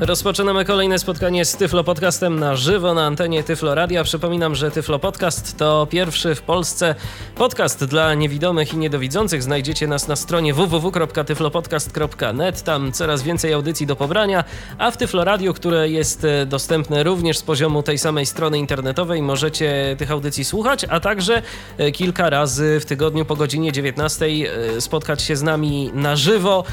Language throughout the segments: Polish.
Rozpoczynamy kolejne spotkanie z Tyflo Podcastem na żywo na antenie Tyflo Radia. Przypominam, że Tyflo Podcast to pierwszy w Polsce podcast dla niewidomych i niedowidzących. Znajdziecie nas na stronie www.tyflopodcast.net. Tam coraz więcej audycji do pobrania, a w Tyflo Radio, które jest e, dostępne również z poziomu tej samej strony internetowej, możecie tych audycji słuchać, a także e, kilka razy w tygodniu po godzinie 19 e, spotkać się z nami na żywo,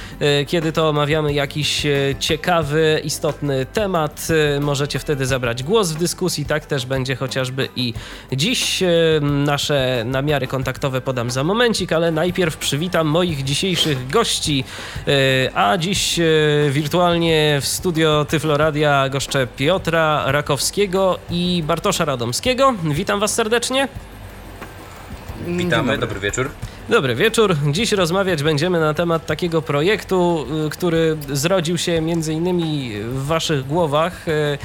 kiedy to omawiamy jakiś ciekawy, istotny istotny temat. Y, możecie wtedy zabrać głos w dyskusji, tak też będzie chociażby i dziś. Y, nasze namiary kontaktowe podam za momencik, ale najpierw przywitam moich dzisiejszych gości. Y, a dziś wirtualnie w studio Tyfloradia goszczę Piotra Rakowskiego i Bartosza Radomskiego. Witam Was serdecznie. Witamy, dobry wieczór. Dobry wieczór. Dziś rozmawiać będziemy na temat takiego projektu, y, który zrodził się między innymi w waszych głowach y,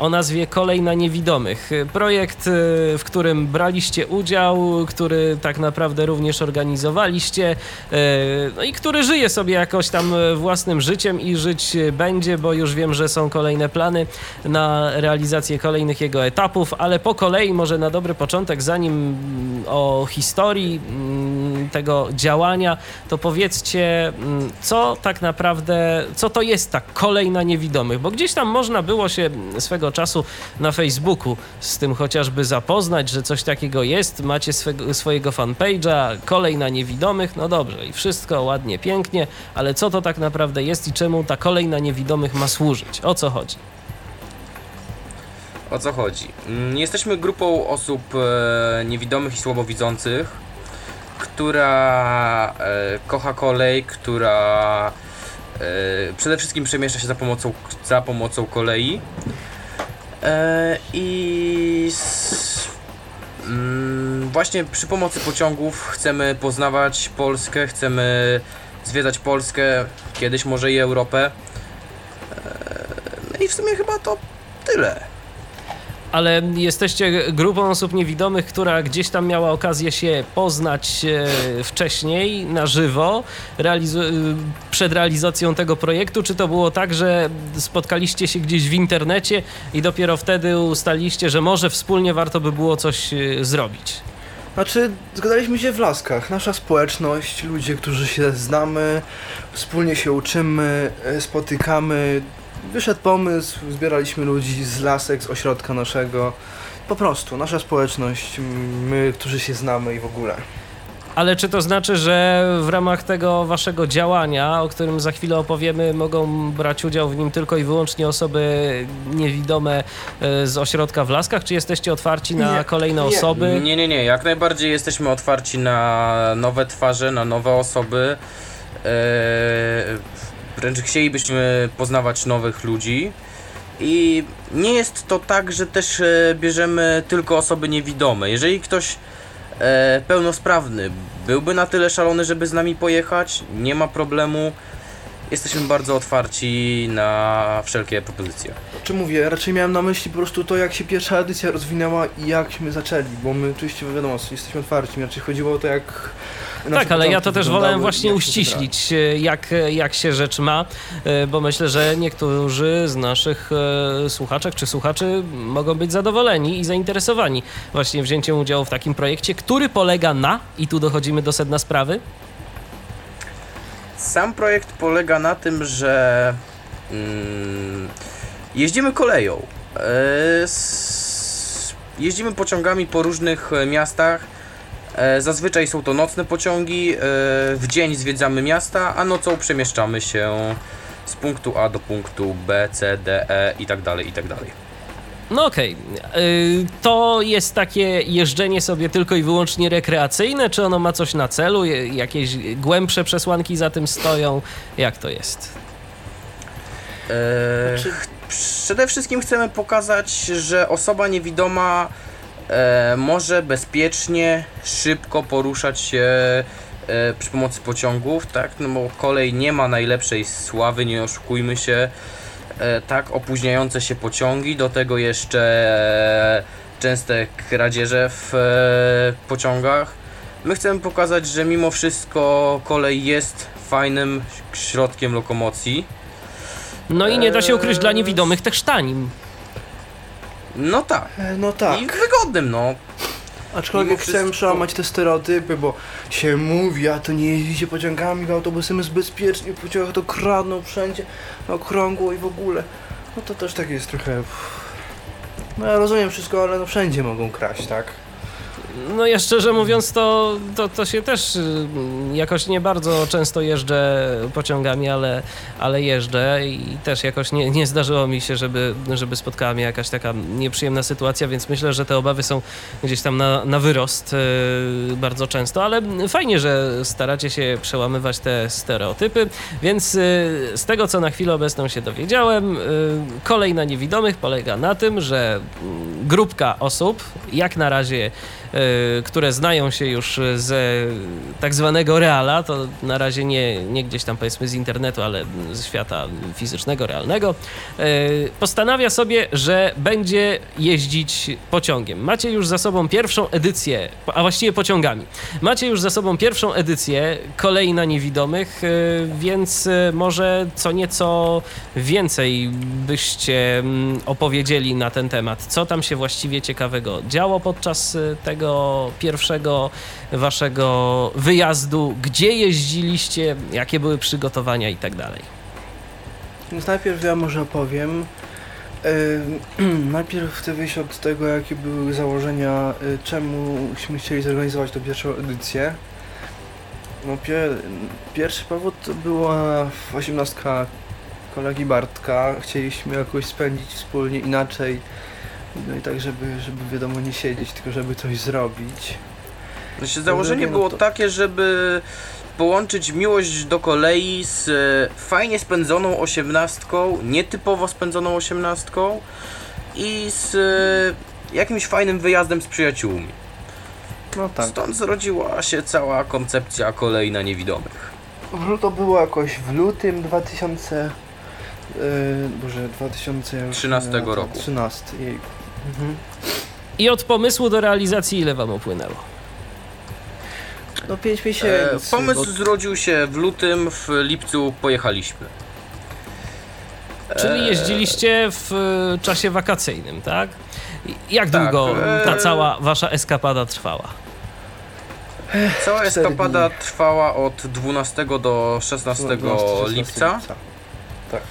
o nazwie Kolej na Niewidomych. Projekt, y, w którym braliście udział, który tak naprawdę również organizowaliście no i który żyje sobie jakoś tam własnym życiem i żyć będzie, bo już wiem, że są kolejne plany na realizację kolejnych jego etapów, ale po kolei może na dobry początek, zanim o historii mm, tego działania, to powiedzcie, mm, co tak naprawdę, co to jest ta kolej na niewidomych, bo gdzieś tam można było się swego czasu na Facebooku z tym chociażby zapoznać, że coś takiego jest, macie swego, swojego fanpage'a, kolej na niewidomych, no dobrze i wszystko ładnie, pięknie, ale co to tak naprawdę jest i czemu ta kolej na niewidomych ma służyć? O co chodzi? O co chodzi? Mm, jesteśmy grupą osób e, niewidomych i słabowidzących, która e, kocha kolej, która e, przede wszystkim przemieszcza się za pomocą, za pomocą kolei. E, I s, mm, właśnie przy pomocy pociągów chcemy poznawać Polskę, chcemy zwiedzać Polskę, kiedyś może i Europę. E, no i w sumie chyba to tyle ale jesteście grupą osób niewidomych, która gdzieś tam miała okazję się poznać e, wcześniej na żywo realizu- e, przed realizacją tego projektu? Czy to było tak, że spotkaliście się gdzieś w internecie i dopiero wtedy ustaliliście, że może wspólnie warto by było coś e, zrobić? Znaczy, zgadaliśmy się w laskach. Nasza społeczność, ludzie, którzy się znamy, wspólnie się uczymy, spotykamy, wyszedł pomysł, zbieraliśmy ludzi z lasek, z ośrodka naszego. Po prostu, nasza społeczność, my, którzy się znamy i w ogóle. Ale czy to znaczy, że w ramach tego waszego działania, o którym za chwilę opowiemy, mogą brać udział w nim tylko i wyłącznie osoby niewidome e, z ośrodka w Laskach? Czy jesteście otwarci na nie, kolejne nie. osoby? Nie, nie, nie. Jak najbardziej jesteśmy otwarci na nowe twarze, na nowe osoby. Eee, Wręcz chcielibyśmy poznawać nowych ludzi. I nie jest to tak, że też e, bierzemy tylko osoby niewidome. Jeżeli ktoś e, pełnosprawny byłby na tyle szalony, żeby z nami pojechać, nie ma problemu. Jesteśmy bardzo otwarci na wszelkie propozycje. Czy mówię, raczej miałem na myśli po prostu to, jak się pierwsza edycja rozwinęła i jakśmy zaczęli, bo my oczywiście wiadomo, jesteśmy otwarci, raczej chodziło o to, jak tak, ale ja to też wolałem właśnie uściślić, e, jak, jak się rzecz ma, e, bo myślę, że niektórzy z naszych e, słuchaczek czy słuchaczy mogą być zadowoleni i zainteresowani właśnie wzięciem udziału w takim projekcie, który polega na, i tu dochodzimy do sedna sprawy, sam projekt polega na tym, że mm, jeździmy koleją. jeździmy pociągami po różnych miastach zazwyczaj są to nocne pociągi, e, w dzień zwiedzamy miasta, a nocą przemieszczamy się z punktu A do punktu B, C, D, E i tak dalej, i tak dalej. No okej, okay. to jest takie jeżdżenie sobie tylko i wyłącznie rekreacyjne, czy ono ma coś na celu, jakieś głębsze przesłanki za tym stoją, jak to jest? Eee, przede wszystkim chcemy pokazać, że osoba niewidoma e, może bezpiecznie, szybko poruszać się e, przy pomocy pociągów, tak, no bo kolej nie ma najlepszej sławy, nie oszukujmy się, e, tak, opóźniające się pociągi, do tego jeszcze e, częste kradzieże w e, pociągach. My chcemy pokazać, że mimo wszystko kolej jest fajnym środkiem lokomocji. No i nie da się ukryć dla niewidomych też tanim. No tak, E, No tak. i wygodnym, no. Aczkolwiek wszystko- przełamać te stereotypy, bo się mówi, a to nie jeździcie pociągami, w autobusem jest bezpiecznie, w pociągach to kradną wszędzie, na okrągło i w ogóle. No to też tak jest trochę... No ja rozumiem wszystko, ale no wszędzie mogą kraść, tak? No ja szczerze mówiąc, to, to, to się też y, jakoś nie bardzo często jeżdżę pociągami, ale, ale jeżdżę i też jakoś nie, nie zdarzyło mi się, żeby, żeby spotkała mnie jakaś taka nieprzyjemna sytuacja, więc myślę, że te obawy są gdzieś tam na, na wyrost y, bardzo często, ale fajnie, że staracie się przełamywać te stereotypy, więc y, z tego, co na chwilę obecną się dowiedziałem, kolej na niewidomych polega na tym, że mm, grupka osób, jak na razie które znają się już z tak zwanego reala, to na razie nie, nie gdzieś tam powiedzmy z internetu, ale ze świata fizycznego, realnego, y, postanawia sobie, że będzie jeździć pociągiem. Macie już za sobą pierwszą edycję, a właściwie pociągami. Macie już za sobą pierwszą edycję kolei na niewidomych, więc może co nieco więcej byście mm, opowiedzieli na ten temat. Co tam się właściwie ciekawego działo podczas y, tego pierwszego waszego wyjazdu? Gdzie jeździliście? Jakie były przygotowania i tak dalej? Więc najpierw ja może opowiem. Najpierw chcę wyjść od tego, jakie były założenia, yy, czemuśmy chcieli zorganizować tę pierwszą edycję. No, pier, pierwszy powód to była osiemnastka kolegi Bartka. Chcieliśmy jakoś spędzić wspólnie inaczej. No i tak, żeby, żeby wiadomo nie siedzieć, tylko żeby coś zrobić. Znaczy, założenie no było to- takie, żeby połączyć miłość do kolei z e, fajnie spędzoną osiemnastką, nietypowo spędzoną osiemnastką i z e, jakimś fajnym wyjazdem z przyjaciółmi. No tak. Stąd zrodziła się cała koncepcja kolei na niewidomych. W- To było jakoś w lutym 2000. Yy, Boże, 2013 13 roku. 13. Jejku. Mhm. I od pomysłu do realizacji ile wam upłynęło? No 5 E, miesięcy. pomysł bo- zrodził się w lutym, w lipcu pojechaliśmy. Czyli E, jeździliście w e, czasie wakacyjnym, tak? Jak Tak, długo e, ta cała wasza eskapada trwała? Cała eskapada dni. trwała od 12 do 16 12, lipca. Tak.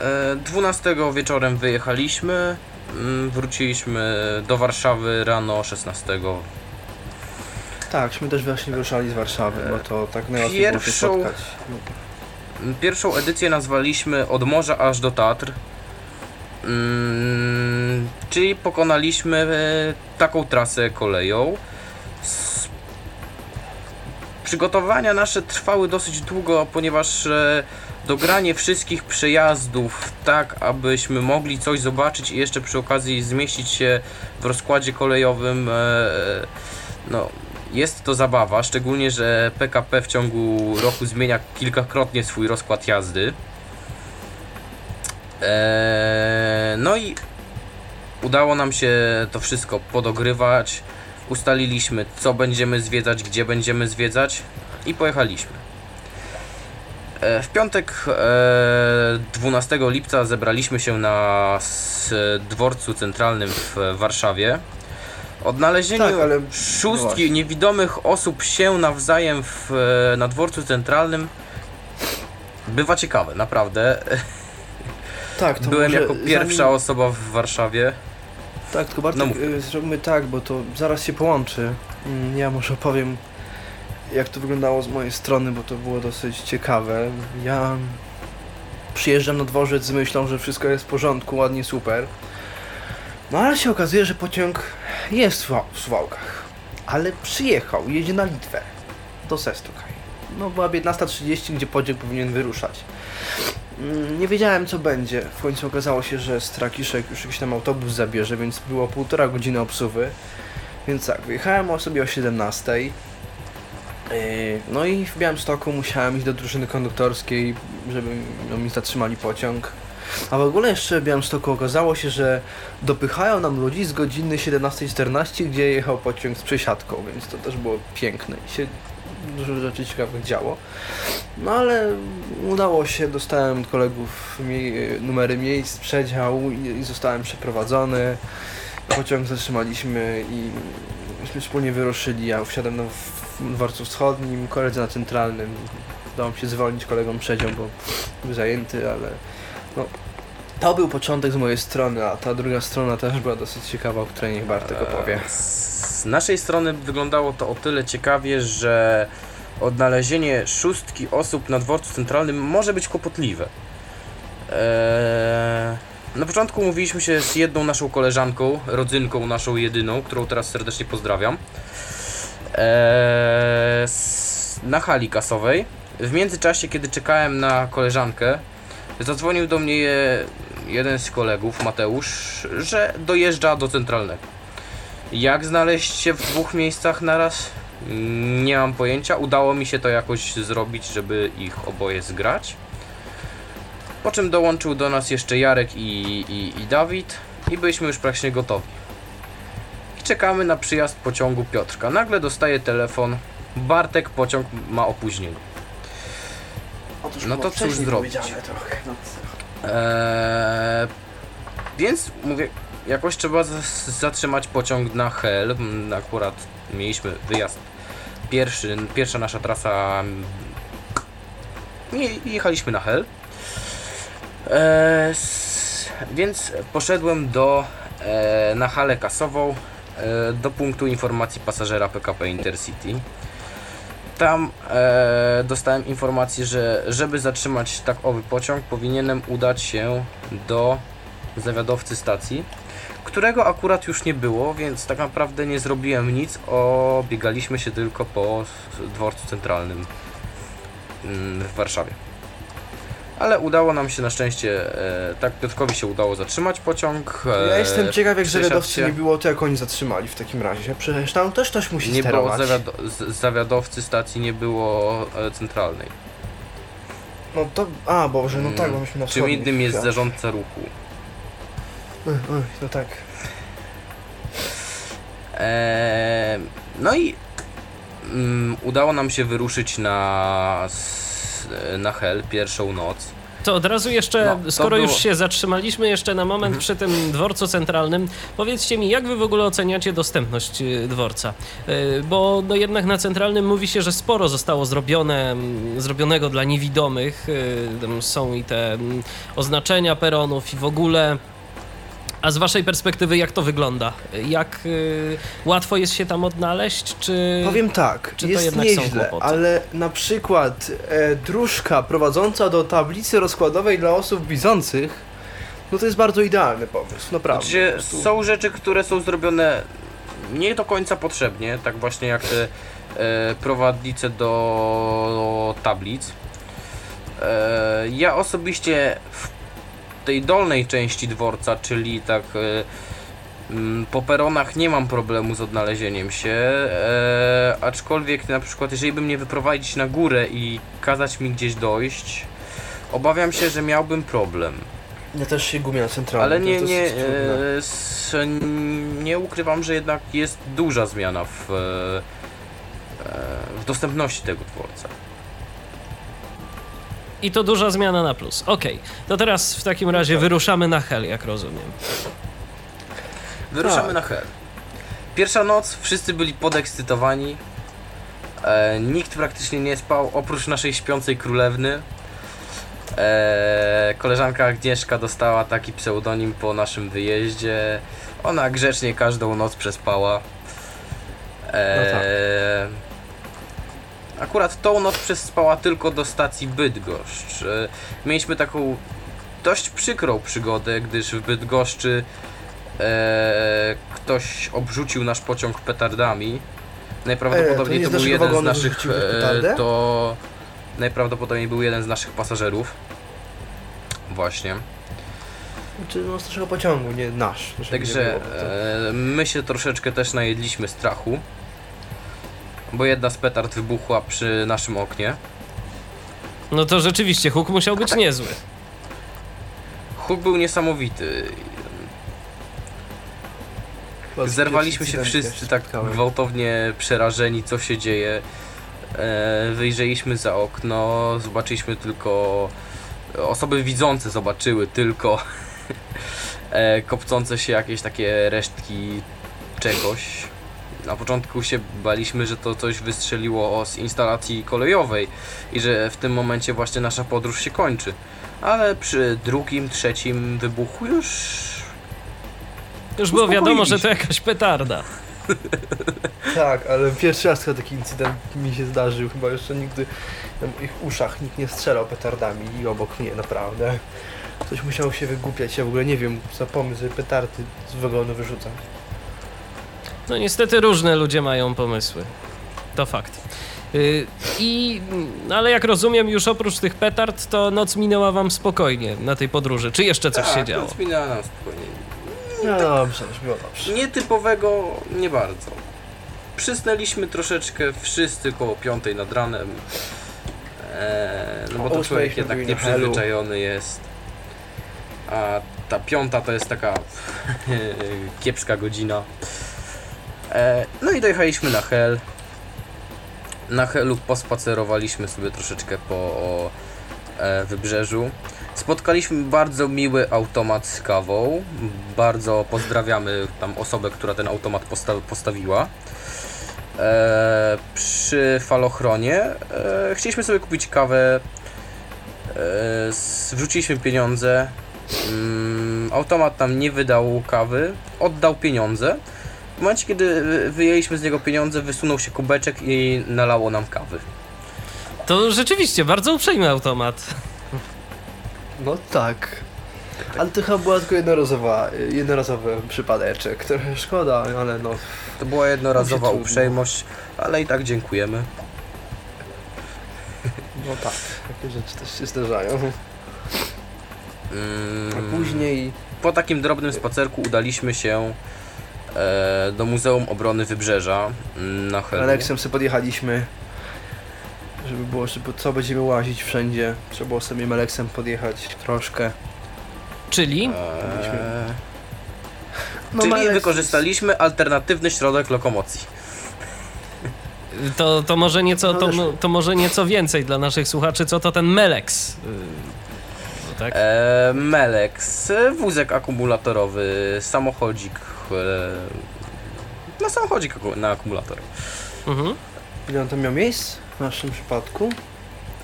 E, 12 wieczorem wyjechaliśmy, wróciliśmy do Warszawy rano 16. Takśmy też właśnie wyruszali z Warszawy, bo to tak najłatwiej było się Pierwszą- spotkać. Mm, Pierwszą edycję nazwaliśmy Od morza aż do Tatr. Mm, czyli pokonaliśmy e, taką trasę koleją. S- Przygotowania nasze trwały dosyć długo, ponieważ e, dogranie wszystkich przejazdów tak, abyśmy mogli coś zobaczyć i jeszcze przy okazji zmieścić się w rozkładzie kolejowym e, no, jest to zabawa, szczególnie, że PKP w ciągu roku zmienia kilkakrotnie swój rozkład jazdy. Eee, no i udało nam się to wszystko podogrywać. Ustaliliśmy, co będziemy zwiedzać, gdzie będziemy zwiedzać i pojechaliśmy. E, W piątek e, 12 lipca zebraliśmy się na dworcu centralnym w Warszawie. Odnalezieniu Tak, ale- szóstki właśnie. niewidomych osób się nawzajem w, e, na dworcu centralnym bywa ciekawe, naprawdę. Tak, to Byłem jako pierwsza zanim- osoba w Warszawie. Tak, tylko Bartek, No zróbmy tak, bo to zaraz się połączy. Mm, Ja może opowiem, jak to wyglądało z mojej strony, bo to było dosyć ciekawe. Ja przyjeżdżam na dworzec z myślą, że wszystko jest w porządku, ładnie, super. No ale się okazuje, że pociąg jest w Suwa- w Suwałkach. Ale przyjechał, jedzie na Litwę. Do Sestukaj. No była 15.30, gdzie pociąg powinien wyruszać. Mm, Nie wiedziałem co będzie. W końcu okazało się, że Strakiszek już jakiś tam autobus zabierze, więc było półtora godziny obsuwy. Więc tak, wyjechałem o sobie o 17. Yy, No i w Białymstoku musiałem iść do drużyny konduktorskiej, żeby no, mi zatrzymali pociąg. A w ogóle jeszcze w Białymstoku okazało się, że dopychają nam ludzi z godziny 17.14, gdzie jechał pociąg z przesiadką, więc to też było piękne i się dużo rzeczy ciekawych działo. No ale udało się, dostałem od kolegów numery miejsc, przedział i, zostałem przeprowadzony. Pociąg zatrzymaliśmy i myśmy wspólnie wyruszyli. Ja wsiadłem na dworcu wschodnim, koledzy na centralnym. Udało mi się zwolnić kolegom przedział, bo był zajęty, ale no, to był początek z mojej strony, a ta druga strona też była dosyć ciekawa, o której niech Bartek opowie. E, Z naszej strony wyglądało to o tyle ciekawie, że odnalezienie szóstki osób na dworcu centralnym może być kłopotliwe. Eee, na początku mówiliśmy się z jedną naszą koleżanką, rodzynką naszą jedyną, którą teraz serdecznie pozdrawiam. Eee, na hali kasowej. W międzyczasie, kiedy czekałem na koleżankę, zadzwonił do mnie jeden z kolegów, Mateusz, że dojeżdża do centralnego. Jak znaleźć się w dwóch miejscach naraz? Nie mam pojęcia. Udało mi się to jakoś zrobić, żeby ich oboje zgrać. Po czym dołączył do nas jeszcze Jarek i, i, i Dawid i byliśmy już praktycznie gotowi. I czekamy na przyjazd pociągu Piotrka. Nagle dostaje telefon. Bartek, pociąg ma opóźnienie. Otóż no to cóż zrobić? Trochę. No, Eee, więc mówię, jakoś trzeba zatrzymać pociąg na Hel. Akurat mieliśmy wyjazd pierwszy, pierwsza nasza trasa. Nie, jechaliśmy na Hel. Eee, więc poszedłem do e, na halę kasową do punktu informacji pasażera PKP Intercity. Tam e, dostałem informację, że żeby zatrzymać tak owy pociąg, powinienem udać się do zawiadowcy stacji, którego akurat już nie było, więc tak naprawdę nie zrobiłem nic, obiegaliśmy się tylko po dworcu centralnym mm, w Warszawie. Ale udało nam się na szczęście, e, tak Piotrkowi się udało zatrzymać pociąg. Ja e, jestem ciekaw, jak zawiadowcy się. nie było, to jak oni zatrzymali w takim razie. Przecież tam też ktoś musi Nie było sterować. zawiado- z- zawiadowcy stacji, nie było e, centralnej. No to, a Boże, no tak, bo myśmy na Czym wschodnich innym jest chwilach. zarządca ruchu. Oj, oj, No tak. Eee, no i mm, udało nam się wyruszyć na, s- na Hel pierwszą noc. To od razu jeszcze, No, skoro już było. się zatrzymaliśmy jeszcze na moment Mhm. przy tym dworcu centralnym, powiedzcie mi, jak wy w ogóle oceniacie dostępność y, dworca? Y, Bo no jednak na centralnym mówi się, że sporo zostało zrobione, zrobionego dla niewidomych. Tam są i te oznaczenia peronów i w ogóle. A z waszej perspektywy, jak to wygląda? Jak y, łatwo jest się tam odnaleźć, czy... Powiem tak, czy to jest jednak są nieźle, ale na przykład e, dróżka prowadząca do tablicy rozkładowej dla osób widzących, no to jest bardzo idealny pomysł, naprawdę. Znaczy, prostu- są rzeczy, które są zrobione nie do końca potrzebnie, tak właśnie jak te e, prowadnice do tablic. E, ja osobiście w tej dolnej części dworca, czyli tak e, mm, po peronach nie mam problemu z odnalezieniem się, e, aczkolwiek na przykład jeżeli by mnie wyprowadzić na górę i kazać mi gdzieś dojść, obawiam się, że miałbym problem. Ja też się gumię na centralnym. Ale nie, nie, e, s, nie ukrywam, że jednak jest duża zmiana w, w dostępności tego dworca. I to duża zmiana na plus. Okej, to teraz w takim razie wyruszamy na Hel, jak rozumiem. Wyruszamy Tak. na Hel. Pierwsza noc, wszyscy byli podekscytowani. E, nikt praktycznie nie spał, oprócz naszej śpiącej królewny. E, koleżanka Agnieszka dostała taki pseudonim po naszym wyjeździe. Ona grzecznie każdą noc przespała. E, No tak. Akurat tą noc przespała tylko do stacji Bydgoszcz. E, mieliśmy taką dość przykrą przygodę, gdyż w Bydgoszczy e, ktoś obrzucił nasz pociąg petardami. E, to Najprawdopodobniej nie to, z był jeden z naszych. E, to najprawdopodobniej był jeden z naszych pasażerów. Właśnie. Czy no, z naszego pociągu, nie nasz. nie Także było, bo to- e, my się troszeczkę też najedliśmy strachu. Bo jedna z petard wybuchła przy naszym oknie. No to rzeczywiście huk musiał być niezły. Huk był niesamowity. Zerwaliśmy się wszyscy tak gwałtownie przerażeni, co się dzieje. E, wyjrzeliśmy za okno, zobaczyliśmy tylko. Osoby widzące zobaczyły tylko e, kopcące się jakieś takie resztki czegoś. Na początku się baliśmy, że to coś wystrzeliło z instalacji kolejowej i że w tym momencie właśnie nasza podróż się kończy. Ale przy drugim, trzecim wybuchu już Już było wiadomo, że to jakaś petarda. Tak, ale pierwszy raz chyba taki incydent mi się zdarzył. Chyba jeszcze nigdy na moich uszach nikt nie strzelał petardami i obok mnie, naprawdę. Ktoś musiał się wygłupiać, ja w ogóle nie wiem za pomysł, petardy z wagonu wyrzucać. No niestety różne ludzie mają pomysły. To fakt. Y, I, no ale jak rozumiem, już oprócz tych petard, to noc minęła wam spokojnie na tej podróży. Czy jeszcze coś się tak, działo? noc minęła nam spokojnie. No dobrze, już było dobrze. Nietypowego nie bardzo. Przysnęliśmy troszeczkę wszyscy koło piątej nad ranem. Eee, no bo to człowiek się jednak nieprzyzwyczajony jest. A ta piąta to jest taka kiepska godzina. Eee, no i dojechaliśmy na Hel. Na Helu pospacerowaliśmy sobie troszeczkę po e, wybrzeżu. Spotkaliśmy bardzo miły automat z kawą. Bardzo pozdrawiamy tam osobę, która ten automat posta postawiła. E, przy falochronie e, chcieliśmy sobie kupić kawę. E, wrzuciliśmy pieniądze. Mm, automat nam nie wydał kawy, oddał pieniądze. W momencie, kiedy wy- wyjęliśmy z niego pieniądze, wysunął się kubeczek i nalało nam kawy. To rzeczywiście bardzo uprzejmy automat. No tak. Ale to chyba była tylko jednorazowa, jednorazowy przypadeczek. Trochę szkoda, ale no. To była jednorazowa uprzejmość, ale i tak dziękujemy. No tak, takie rzeczy też się zdarzają. Mm, A później Po takim drobnym spacerku udaliśmy się do Muzeum Obrony Wybrzeża mm, na Helu. Aleksem sobie podjechaliśmy, żeby było, żeby co będziemy łazić wszędzie. Trzeba było sobie Aleksem podjechać troszkę. Czyli E, No, czyli wykorzystaliśmy alternatywny środek lokomocji. to, to, może nieco, to, to może nieco więcej dla naszych słuchaczy, co to ten Melex. No tak? E, Melex, wózek akumulatorowy, samochodzik. No samochodzik na akumulator. Mhm. Ile on tam miał miejsc w naszym przypadku?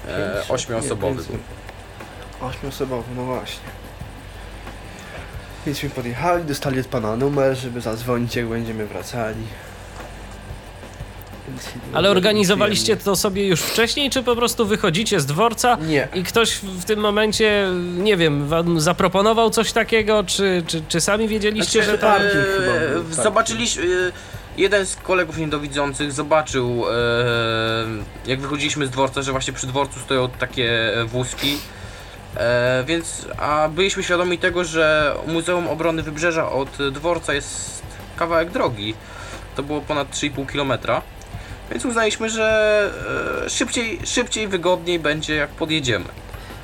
E, ośmioosobowy. pięć- Ośmioosobowy, no właśnie. Więc mi podjechali, dostali od pana numer, żeby zadzwonić jak będziemy wracali. Ale organizowaliście to sobie już wcześniej, czy po prostu wychodzicie z dworca Nie. i ktoś w tym momencie, nie wiem, wam zaproponował coś takiego, czy, czy, czy sami wiedzieliście, Znaczy, że tam... parking chyba e, był, tak. Zobaczyliśmy. e, Jeden z kolegów niedowidzących zobaczył, e, jak wychodziliśmy z dworca, że właśnie przy dworcu stoją takie e, wózki. E, więc, a byliśmy świadomi tego, że Muzeum Obrony Wybrzeża od dworca jest kawałek drogi. To było ponad 3,5 km. Więc uznaliśmy, że e, szybciej, szybciej, wygodniej będzie jak podjedziemy.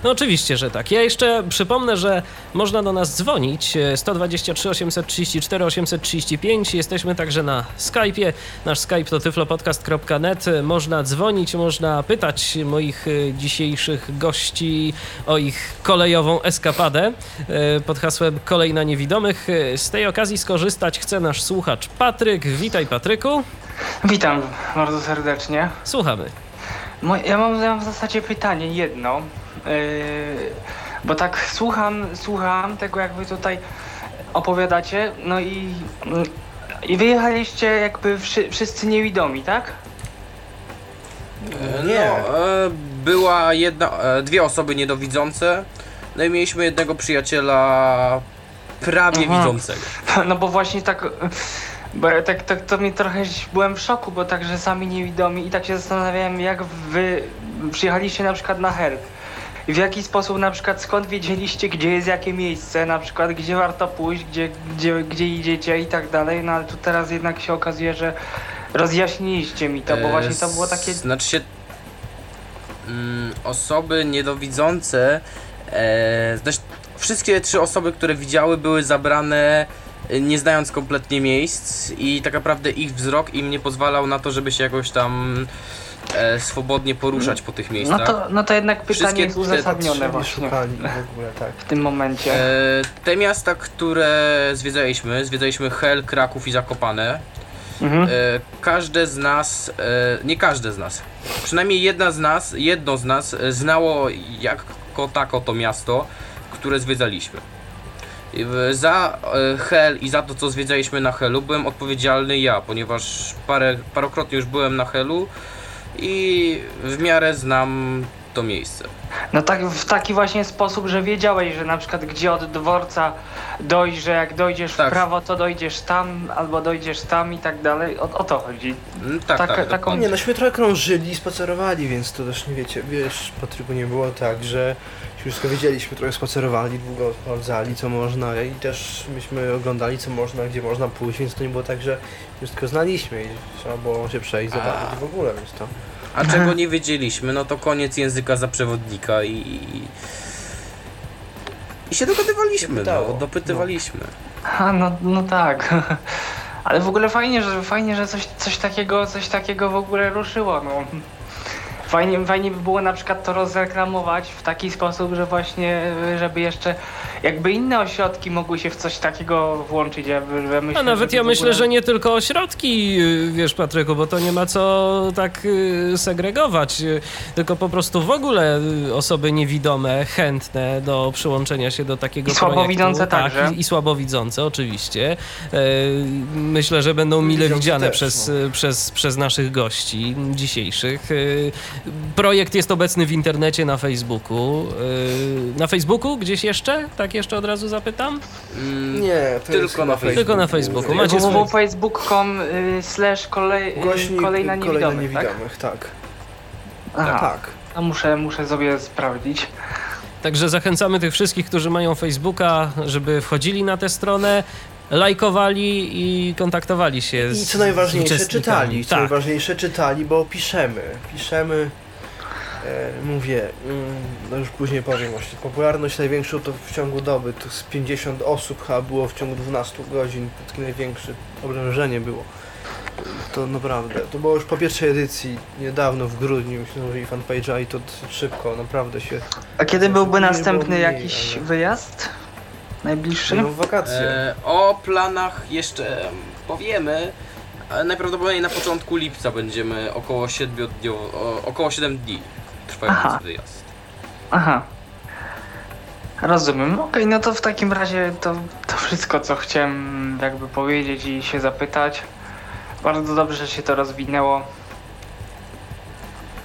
No oczywiście, że tak. Ja jeszcze przypomnę, że można do nas dzwonić e, 123 834 835. Jesteśmy także na Skype'ie. Nasz Skype to tyflopodcast.net. Można dzwonić, można pytać moich e, dzisiejszych gości o ich kolejową eskapadę e, pod hasłem Kolej na niewidomych. E, Z tej okazji skorzystać chce nasz słuchacz Patryk. Witaj Patryku. Witam bardzo serdecznie. Słuchamy. Ja mam, ja mam w zasadzie pytanie jedno, bo tak słucham, słucham tego jak wy tutaj opowiadacie, no i, mm, i wyjechaliście jakby wszy, wszyscy niewidomi, tak? Nie. No, e, była jedna, dwie osoby niedowidzące, no i mieliśmy jednego przyjaciela prawie Aha. widzącego. No bo właśnie tak, bo tak, tak to mi trochę byłem w szoku, bo także sami niewidomi i tak się zastanawiałem jak wy przyjechaliście na przykład na Hel. W jaki sposób na przykład skąd wiedzieliście gdzie jest jakie miejsce, na przykład gdzie warto pójść, gdzie, gdzie, gdzie idziecie i tak dalej, no ale tu teraz jednak się okazuje, że Rozjaśniliście mi to, bo E, właśnie to było takie... Znaczy się. Mm, osoby niedowidzące. E, znaczy, wszystkie trzy osoby, które widziały, były zabrane e, nie znając kompletnie miejsc i tak naprawdę ich wzrok im nie pozwalał na to, żeby się jakoś tam e, swobodnie poruszać po tych No miejscach. to, no to jednak Wszystkie pytanie jest te uzasadnione właśnie szukali w ogóle, tak. w tym momencie. E, te miasta, które zwiedzaliśmy, zwiedzaliśmy Hel, Kraków i Zakopane. Mhm. E, każde z nas, e, nie każde z nas, przynajmniej jedna z nas, jedno z nas e, znało jako tako to miasto, które zwiedzaliśmy. I w- Za e, Hel i za to, co zwiedzaliśmy na Helu, byłem odpowiedzialny ja, ponieważ parę, parokrotnie już byłem na Helu i w miarę znam to miejsce. No tak w taki właśnie sposób, że wiedziałeś, że na przykład gdzie od dworca dojść, że jak dojdziesz Tak. w prawo, to dojdziesz tam, albo dojdziesz tam i tak dalej. O, o to chodzi. Mm, Tak, Taka- tak, taką-. Nie, nośmy trochę krążyli, spacerowali, więc to też nie wiecie, wiesz, Patryku nie było tak, że wszystko wiedzieliśmy, trochę spacerowali, długo sprawdzali co można i też myśmy oglądali co można, gdzie można pójść, więc to nie było tak, że wszystko znaliśmy i trzeba było się przejść, zobaczyć w ogóle, więc to... A czego nie wiedzieliśmy, no to koniec języka za przewodnika i. i- I się dogadywaliśmy, Pytało. no, dopytywaliśmy. A, no, no tak. Ale w ogóle fajnie, że fajnie, że coś, coś takiego, coś takiego w ogóle ruszyło, no. Fajnie, fajnie by było na przykład to rozreklamować w taki sposób, że właśnie, żeby jeszcze jakby inne ośrodki mogły się w coś takiego włączyć. Ja, myślę, A nawet ja myślę, ogóle- że nie tylko ośrodki, y, wiesz Patryku, bo to nie ma co tak y, segregować, y, tylko po prostu w ogóle osoby niewidome, chętne do przyłączenia się do takiego I słabowidzące projektu. także. Tak, i, i słabowidzące oczywiście. E, Myślę, że będą mile Widzący widziane też, przez, no. przez, przez naszych gości dzisiejszych. Projekt jest obecny w internecie na Facebooku. Na Facebooku gdzieś jeszcze? Tak jeszcze od razu zapytam? Mm, Nie, to Tylko na Facebooku. Tylko na Facebooku. Macie swój- www.facebook.com slash kolej, Głośnik y, kolejna kolejna niewidomych, tak? niewidomych, tak. Aha, Tak. a muszę, muszę sobie sprawdzić. Także zachęcamy tych wszystkich, którzy mają Facebooka, żeby wchodzili na tę stronę, lajkowali i kontaktowali się I z co najważniejsze, czytali. Co Tak. najważniejsze, czytali, bo piszemy. Piszemy, mówię, mm, no już później powiem właśnie. Popularność największą to w ciągu doby, to z 50 osób chyba było w ciągu 12 godzin. To takie największe oblężenie było. To naprawdę, to było już po pierwszej edycji, niedawno w grudniu, myśmy zrobili fanpage'a i to szybko, naprawdę się, A kiedy byłby następny mniej, jakiś ale- wyjazd? Najbliższy? no w wakacje. E, o planach jeszcze powiemy. ale Najprawdopodobniej na początku lipca będziemy około 7 dni, około 7 dni trwający Aha. wyjazd. Aha. Rozumiem. Okej, no to w takim razie to, to wszystko, co chciałem jakby powiedzieć i się zapytać. Bardzo dobrze, że się to rozwinęło.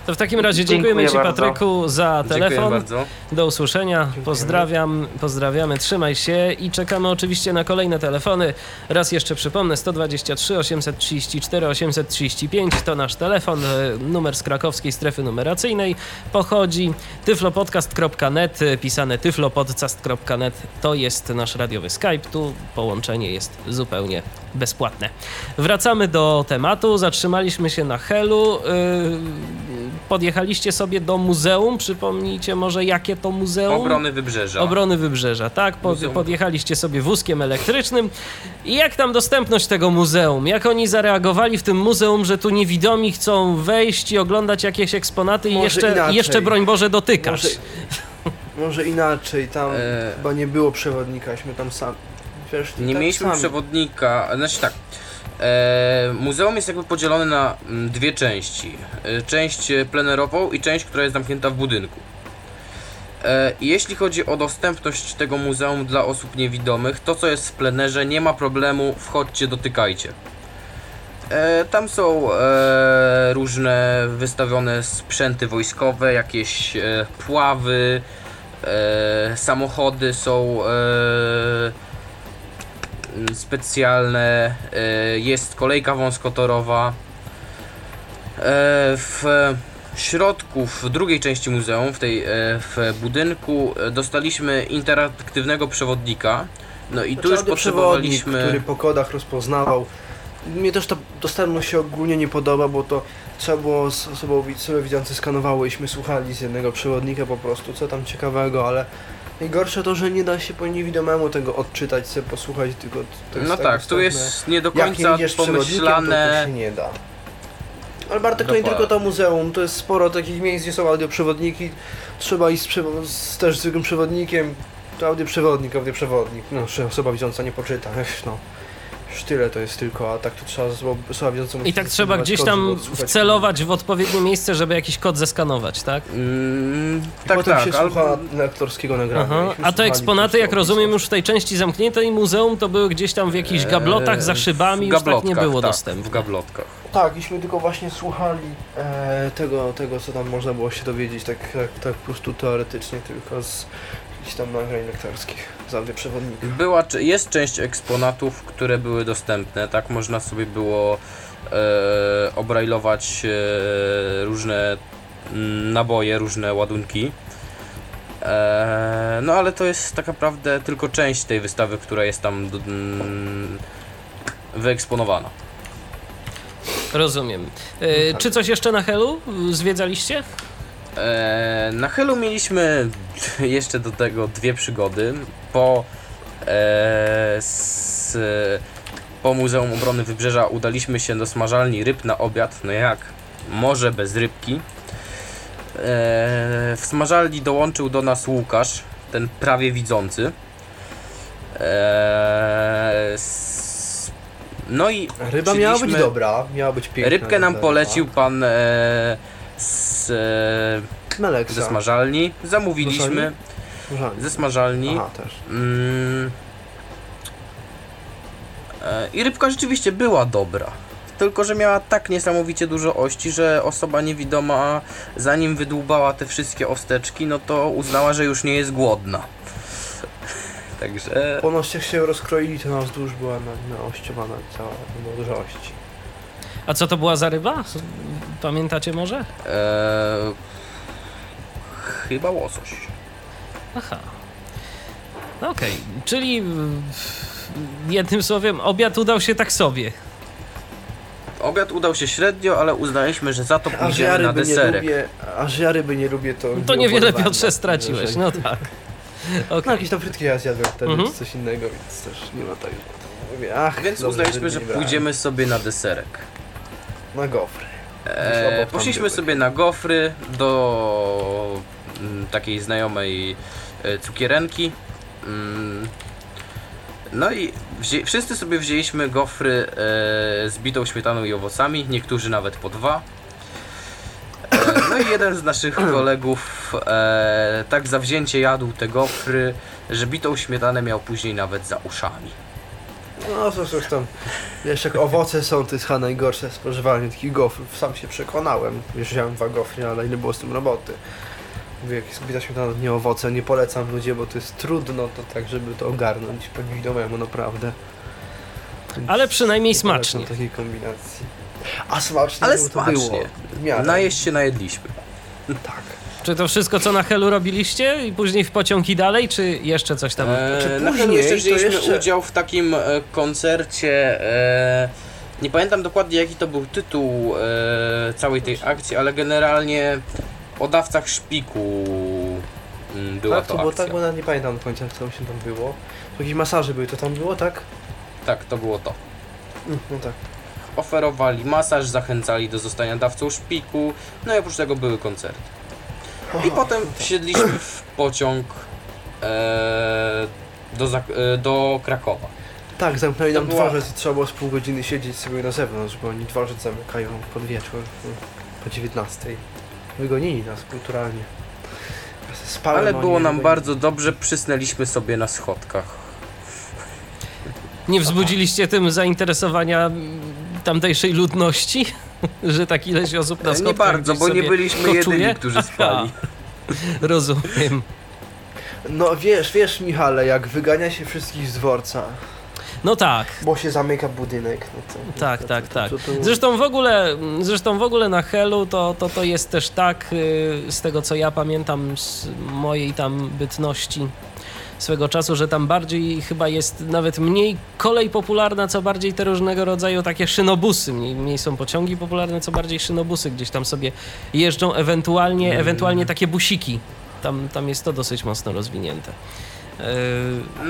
To w takim razie Dziękuję dziękujemy Ci bardzo. Patryku za Dziękuję telefon. bardzo. Do usłyszenia. Dziękujemy. Pozdrawiam, pozdrawiamy, trzymaj się i czekamy oczywiście na kolejne telefony. Raz jeszcze przypomnę 123 834 835 to nasz telefon, e, numer z krakowskiej strefy numeracyjnej pochodzi. tyflopodcast.net, e, pisane tyflopodcast.net to jest nasz radiowy Skype. Tu połączenie jest zupełnie bezpłatne. Wracamy do tematu. Zatrzymaliśmy się na Helu. Yy, Podjechaliście sobie do muzeum. Przypomnijcie może, jakie to muzeum? Obrony wybrzeża. Obrony Wybrzeża, tak? Pod, podjechaliście sobie wózkiem elektrycznym. I jak tam dostępność tego muzeum? Jak oni zareagowali w tym muzeum, że tu niewidomi chcą wejść i oglądać jakieś eksponaty i jeszcze, inaczej. jeszcze, broń Boże, dotykać? Może, może inaczej, tam E. chyba nie było przewodnikaśmy tam sam. Wiesz, Nie tak mieliśmy sami. przewodnika, znaczy tak. E, muzeum jest jakby podzielone na mm, dwie części. E, część e, plenerową i część, która jest zamknięta w budynku. Jeśli chodzi o dostępność tego muzeum dla osób niewidomych, to co jest w plenerze, nie ma problemu, wchodźcie, dotykajcie. Tam są różne wystawione sprzęty wojskowe, jakieś pławy, samochody są specjalne, e, jest kolejka wąskotorowa. E, W środku, w drugiej części muzeum, w tej w budynku, dostaliśmy interaktywnego przewodnika. No i tu już potrzebowaliśmy. który po kodach rozpoznawał mnie też ta dostępność się ogólnie nie podoba, bo to trzeba było z osobą sobie widzący skanowało iśmy słuchali z jednego przewodnika po prostu, co tam ciekawego, ale najgorsze to, że nie da się po niewidomemu tego odczytać, sobie posłuchać, tylko to jest No tak, tu dostępne. jest nie do Jak nie końca idziesz przewodnikiem, to, to pomyślane. się nie da. Ale Bartek to nie Dokładnie. tylko to muzeum, to jest sporo takich miejsc, gdzie są audioprzewodniki. Trzeba iść z, z też zwykłym przewodnikiem. To audioprzewodnik, audioprzewodnik. No, że osoba widząca nie poczyta. No. Już tyle to jest tylko, a tak to trzeba musi I tak trzeba gdzieś tam wcelować w odpowiednie miejsce, żeby jakiś kod zeskanować, tak? Mm, tak, tak, się albo słucha lektorskiego nagrania. A te eksponaty, po jak rozumiem, już w tej części zamkniętej muzeum, to były gdzieś tam w jakichś gablotach za szybami, w już tak nie było tak, dostępu. W gablotkach. Tak, iśmy tylko właśnie słuchali e, tego, tego, co tam można było się dowiedzieć, tak, tak, tak po prostu teoretycznie, tylko z jakichś tam nagrań lektorskich, z audioprzewodnika. Była, jest część eksponatów, które były dostępne, tak można sobie było e, obrajlować e, różne naboje, różne ładunki. E, no ale to jest tak naprawdę tylko część tej wystawy, która jest tam mm, wyeksponowana. Rozumiem. E. Czy coś jeszcze na Helu zwiedzaliście? E, na Helu mieliśmy jeszcze do tego dwie przygody. Po, e, s, po Muzeum Obrony Wybrzeża udaliśmy się do smażalni ryb na obiad. No jak? Może bez rybki. E, w smażalni dołączył do nas Łukasz, ten prawie widzący. E, s, no i Ryba miała być dobra, miała być piękna. rybkę nam polecił pan e, z, e, ze smażalni. Zamówiliśmy Smażalni. ze smażalni. Aha, też. Mm, e, I rybka rzeczywiście była dobra. Tylko, że miała tak niesamowicie dużo ości, że osoba niewidoma, zanim wydłubała te wszystkie osteczki, no to uznała, że już nie jest głodna. Także. Ponoć jak się rozkroili, to na wzdłuż była na, naościowana cała, było dużo ości. A co to była za ryba? Pamiętacie może? E, chyba łosoś. Aha. No Okej, czyli mm, jednym słowem obiad udał się tak sobie. Obiad udał się średnio, ale uznaliśmy, że za to pójdziemy ja na ryby nie deserek. lubię, a że ja ryby nie lubię, to... To miło niewiele Piotrze straciłeś, no tak. No Okej. jakieś tam frytki ja zjadłem wtedy, Mhm. coś innego, więc też nie ma tak, to ach, Więc dobrze, uznaliśmy, że pójdziemy sobie na deserek. Na gofry. E, poszliśmy sobie na gofry do mm, takiej znajomej e, cukierenki. Mm, no i wszyscy sobie wzięliśmy gofry e, z bitą śmietaną i owocami, niektórzy nawet po dwa. E, no i jeden z naszych kolegów tak zawzięcie jadł te gofry, że bitą śmietanę miał później nawet za uszami. No cóż, cóż tam, wiesz, jak owoce są, to jest chyba najgorsze spożywanie takich gofrów. Sam się przekonałem, już wziąłem dwa gofry, ale ile było z tym roboty. Mówię, jak jest zbita śmietana, to nie owoce, nie polecam ludzie, bo to jest trudno to tak, żeby to ogarnąć po niewidomemu, naprawdę. Więc Ale przynajmniej smacznie. takiej kombinacji. A smacznie Ale to smacznie. było. W miarę. Najeść się najedliśmy. Tak. Czy to wszystko, co na Helu robiliście i później w pociąg i dalej, czy jeszcze coś tam? E, Czy na później pewno jeszcze wzięliśmy jeszcze- udział w takim e, koncercie. E, nie pamiętam dokładnie jaki to był tytuł e, całej tej akcji, ale generalnie o dawcach szpiku mm, była tak, to to było akcja. tak, bo nawet nie pamiętam do końca, co się tam było. Jakieś masaże były, to tam było, tak? Tak, to było to. Mm, No tak. Oferowali masaż, zachęcali do zostania dawcą szpiku, no i oprócz tego były koncerty. I potem wsiedliśmy w pociąg e, do, e, do Krakowa. Tak, zamknęli nam była- dworzec i trzeba było z pół godziny siedzieć sobie na zewnątrz, bo oni dworzec zamykają pod wieczór, mm, po 19. Wygonili nas kulturalnie. Spałem, Ale a było nam bardzo dobrze, przysnęliśmy sobie na schodkach. Nie wzbudziliście tym zainteresowania tamtejszej ludności? Że tak ileś osób na schodkach Nie bardzo, bo nie byliśmy koczuje? jedyni, którzy spali. Rozumiem. No wiesz, wiesz Michale, jak wygania się wszystkich z dworca, No tak, bo się zamyka budynek, no to... Tak, to, tak, to, tak. To, to, Zresztą w ogóle, zresztą w ogóle na Helu to, to, to jest też tak, y, z tego co ja pamiętam z mojej tam bytności, swego czasu, że tam bardziej chyba jest nawet mniej kolej popularna, co bardziej te różnego rodzaju takie szynobusy. Mniej, mniej są pociągi popularne, co bardziej szynobusy gdzieś tam sobie jeżdżą, ewentualnie, ewentualnie takie busiki. Tam, tam jest to dosyć mocno rozwinięte. Yy,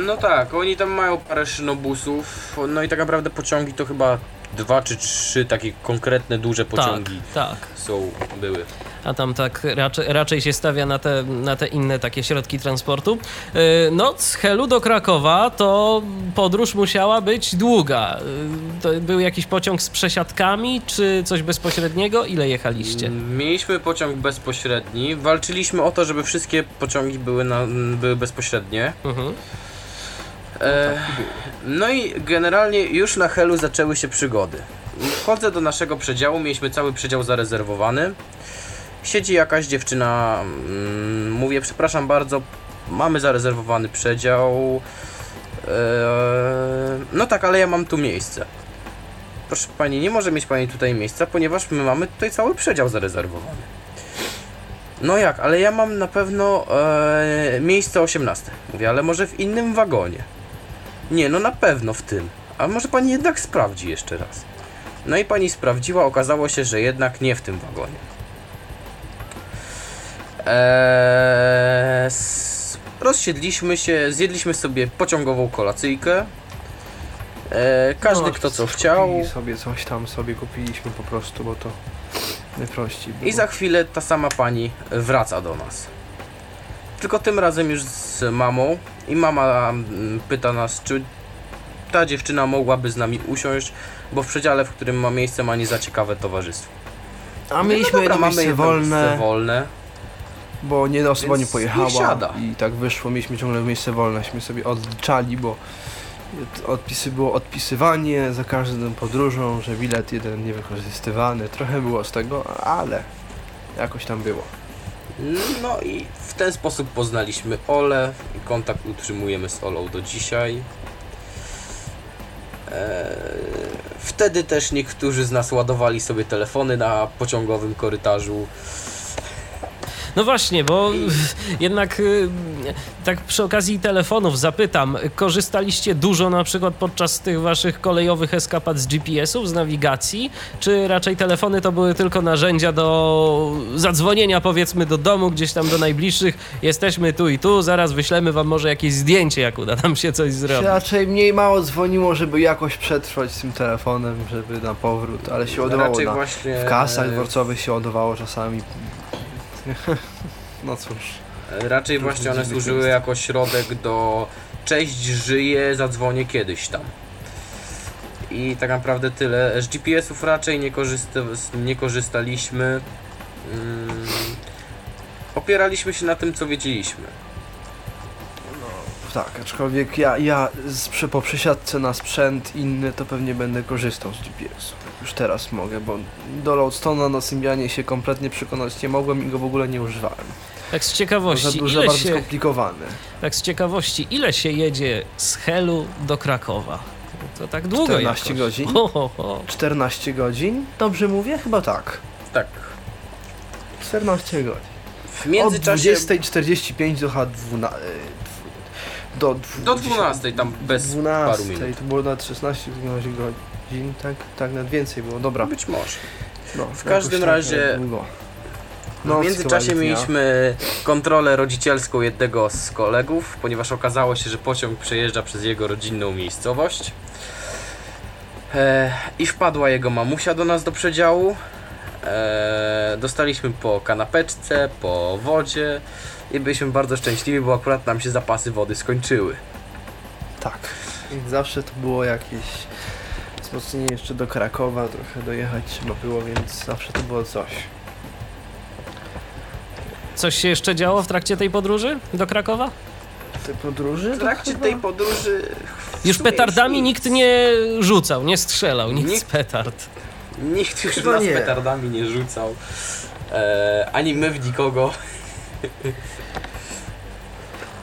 No tak, oni tam mają parę szynobusów, no i tak naprawdę pociągi to chyba dwa czy trzy takie konkretne, duże pociągi tak, tak. są, były. A tam tak raczej, raczej się stawia na te, na te inne takie środki transportu. Yy, No, z Helu do Krakowa to podróż musiała być długa. Yy, To był jakiś pociąg z przesiadkami, czy coś bezpośredniego? Ile jechaliście? Mieliśmy pociąg bezpośredni, walczyliśmy o to, żeby wszystkie pociągi były, na, były bezpośrednie. Mhm. E, no i generalnie już na Helu zaczęły się przygody. Wchodzę do naszego przedziału, mieliśmy cały przedział zarezerwowany. Siedzi jakaś dziewczyna, mm, mówię, przepraszam bardzo, mamy zarezerwowany przedział. E, no tak, ale ja mam tu miejsce. Proszę pani, nie może mieć pani tutaj miejsca, ponieważ my mamy tutaj cały przedział zarezerwowany. No jak, ale ja mam na pewno e, miejsce 18. Mówię, ale może w innym wagonie. Nie, no na pewno w tym. A może pani jednak sprawdzi jeszcze raz. No i pani sprawdziła, okazało się, że jednak nie w tym wagonie. Eee, rozsiedliśmy się, zjedliśmy sobie pociągową kolacyjkę. Eee, każdy No, kto co chciał. sobie coś tam sobie kupiliśmy po prostu, bo to najprościej było. I za chwilę ta sama pani wraca do nas. Tylko tym razem już z mamą. I mama mm, pyta nas, czy ta dziewczyna mogłaby z nami usiąść, bo w przedziale, w którym ma miejsce, ma nie za ciekawe towarzystwo. A mieliśmy no dobra, jedno miejsce jedno wolne, miejsce wolne. Bo nie osoba Więc nie pojechała siada. i tak wyszło, mieliśmy ciągle miejsce wolneśmy sobie odliczali, bo odpisy było odpisywanie za każdą podróżą, że bilet jeden niewykorzystywany, trochę było z tego, ale jakoś tam było. No i w ten sposób poznaliśmy Olę i kontakt utrzymujemy z Olą do dzisiaj. Eee, wtedy też niektórzy z nas ładowali sobie telefony na pociągowym korytarzu. No właśnie, bo jednak y, tak przy okazji telefonów zapytam, korzystaliście dużo na przykład podczas tych waszych kolejowych eskapad z GPS-ów, z nawigacji, czy raczej telefony to były tylko narzędzia do zadzwonienia powiedzmy do domu, gdzieś tam do najbliższych, jesteśmy tu i tu, zaraz wyślemy wam może jakieś zdjęcie, jak uda nam się coś zrobić. Raczej mniej mało dzwoniło, żeby jakoś przetrwać z tym telefonem, żeby na powrót, ale się ładowało na, właśnie w kasach dworcowych się ładowało czasami. No cóż. Raczej właśnie one służyły jako środek do cześć, żyję, zadzwonię kiedyś tam. I tak naprawdę tyle. Z GPS-ów raczej nie, korzysta, nie korzystaliśmy. Mm, opieraliśmy się na tym, co wiedzieliśmy. Tak, aczkolwiek ja, ja z, przy, po przesiadce na sprzęt inny to pewnie będę korzystał z GPS-u. Już teraz mogę, bo do Loadstone'a na Symbianie się kompletnie przekonać nie mogłem i go w ogóle nie używałem. Tak z Za ciekawości, duże, ile bardzo się, skomplikowany. tak z ciekawości, ile się jedzie z Helu do Krakowa? To tak długo 14 jakoś. godzin? Ho, ho, ho. 14 godzin? Dobrze mówię? Chyba tak. Tak. 14 godzin. W Od międzyczasie 20.45 do H12. Do, dwu- do 12 tam bez 12, paru minut. to było na 16 godzin, tak? Tak, nawet więcej było, dobra. Być może. No, W każdym jakoś razie- tak długo. W międzyczasie mieliśmy kontrolę rodzicielską jednego z kolegów, ponieważ okazało się, że pociąg przejeżdża przez jego rodzinną miejscowość. E, I wpadła jego mamusia do nas do przedziału. E, dostaliśmy po kanapeczce, po wodzie i byliśmy bardzo szczęśliwi, bo akurat nam się zapasy wody skończyły. Tak. Więc zawsze to było jakieś wzmocnienie jeszcze do Krakowa, trochę dojechać trzeba było, więc zawsze to było coś. Coś się jeszcze działo w trakcie tej podróży do Krakowa? Te podróży? W trakcie chyba- tej podróży. Już petardami nic. nikt nie rzucał, nie strzelał, nikt z Nikt- petard. Nikt już Chyba nas nie. petardami nie rzucał. E, ani my w nikogo.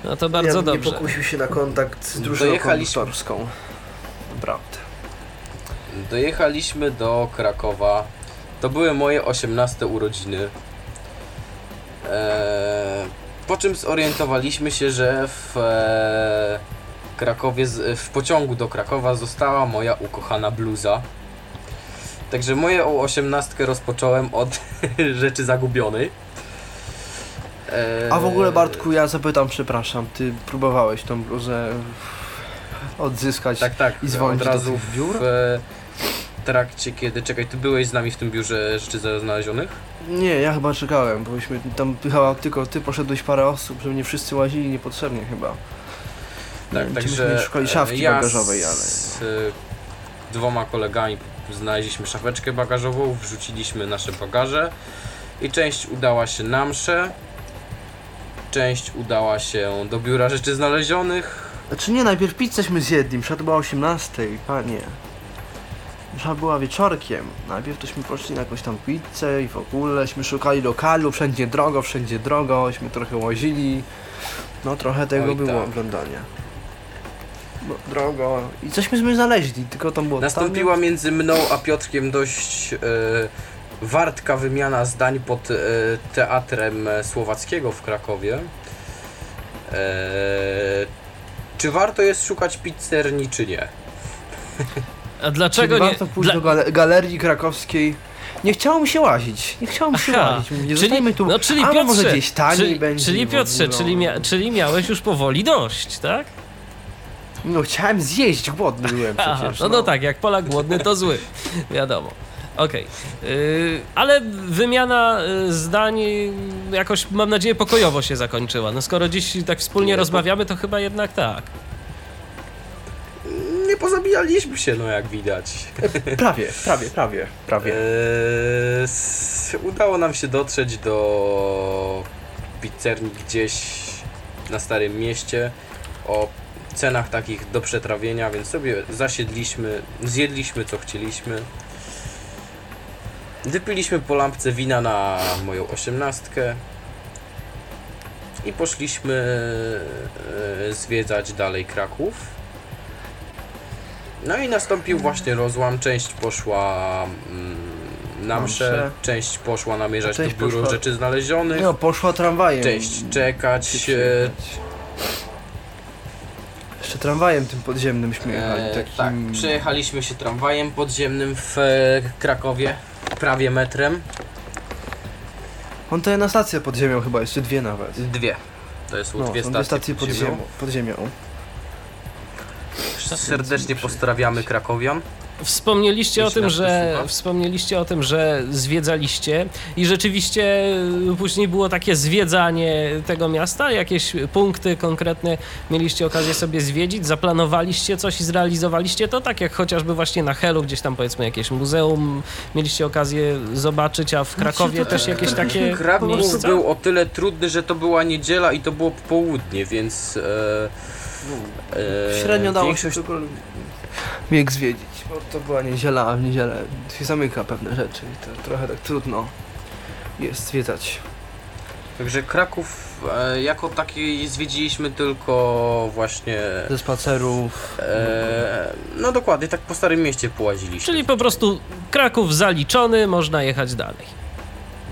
No to bardzo ja dobrze. nie pokusił się na kontakt z drużyną Dojechaliśmy-. Naprawdę. Dojechaliśmy do Krakowa. To były moje 18 urodziny. Eee, Po czym zorientowaliśmy się, że w e, Krakowie, z, w pociągu do Krakowa została moja ukochana bluza. Także moją osiemnastkę rozpocząłem od rzeczy zagubionej. E, A w ogóle Bartku, ja zapytam, przepraszam, ty próbowałeś tą bluzę odzyskać Tak, tak. i dzwonić od razu tych biur? w e, trakcie, kiedy... Czekaj, ty byłeś z nami w tym biurze rzeczy znalezionych? Nie, ja chyba czekałem, bośmy tam chyba tylko ty poszedłeś parę osób, że mnie wszyscy łazili niepotrzebnie chyba. Nie Tak, także szukali szafki e, ja bagażowej, ale... z e, dwoma kolegami znaleźliśmy szafeczkę bagażową, wrzuciliśmy nasze bagaże i część udała się na mszę, część udała się do biura rzeczy znalezionych. Znaczy nie, najpierw pizześmy zjedli, msza to była o 18, panie. Msza była wieczorkiem. Najpierw tośmy poszli na jakąś tam pizzę i w ogóleśmy szukali lokalu, wszędzie drogo, wszędzie drogośmy trochę łazili. No trochę tego Oj, było tak. oglądania. No, drogo. I cośmy my znaleźli, tylko tam było Nastąpiła między mną a Piotrkiem dość e, wartka wymiana zdań pod e, teatrem e, słowackiego w Krakowie. E, czy warto jest szukać pizzerni, czy nie? A dlaczego Czy nie? warto pójść Dla... do gale- galerii krakowskiej? Nie chciało mi się łazić, nie chciało mi się Aha, łazić. Mówię, Czyli, tu, no, czyli a Piotrze, może gdzieś taniej czyli, będzie. czyli Piotrze, czyli, mia, czyli miałeś już powoli dość, tak? No chciałem zjeść, głodny byłem Aha, przecież. no, no tak, jak Polak głodny, to zły. Wiadomo. Okej. Yy, ale wymiana y, zdań y, jakoś, mam nadzieję, pokojowo się zakończyła. No skoro dziś tak wspólnie Nie, rozmawiamy, to chyba jednak tak. Nie pozabijaliśmy się, no jak widać. Prawie, prawie, prawie, prawie. Eee, udało nam się dotrzeć do pizzerni gdzieś na Starym Mieście o cenach takich do przetrawienia, więc sobie zasiedliśmy, zjedliśmy co chcieliśmy. Wypiliśmy po lampce wina na moją osiemnastkę i poszliśmy e, zwiedzać dalej Kraków. No i nastąpił właśnie rozłam, część poszła mm, na mszę, część poszła namierzać do Część biuro poszła- rzeczy znalezionych, No, poszła tramwajem. część czekać. się e. Jeszcze tramwajem tym podziemnym jechali, e, takim... Tak, przejechaliśmy się tramwajem podziemnym w e, Krakowie, prawie metrem, On to jedna stacja pod ziemią chyba, jeszcze dwie nawet. dwie. To jest No, dwie dwie stacje pod ziemią. Pod ziemią. Serdecznie pozdrawiamy Krakowian. Wspomnieliście o tym, że wspomnieliście o tym, że zwiedzaliście i rzeczywiście y, później było takie zwiedzanie tego miasta, jakieś punkty konkretne mieliście okazję sobie zwiedzić, zaplanowaliście coś i zrealizowaliście to, tak jak chociażby właśnie na Helu, gdzieś tam powiedzmy jakieś muzeum mieliście okazję zobaczyć, a w Krakowie to- też jakieś takie Kraków miejsca? był o tyle trudny, że to była niedziela i to było południe, więc e, e, Średnio dało większość się tylko bieg zwiedzić, bo to była niedziela, a w niedzielę się zamyka pewne rzeczy i to trochę tak trudno jest zwiedzać. Także Kraków e, jako taki zwiedziliśmy tylko właśnie. Ze spacerów. E, no dokładnie, tak po Starym Mieście połaziliśmy. Czyli po prostu Kraków zaliczony, można jechać dalej.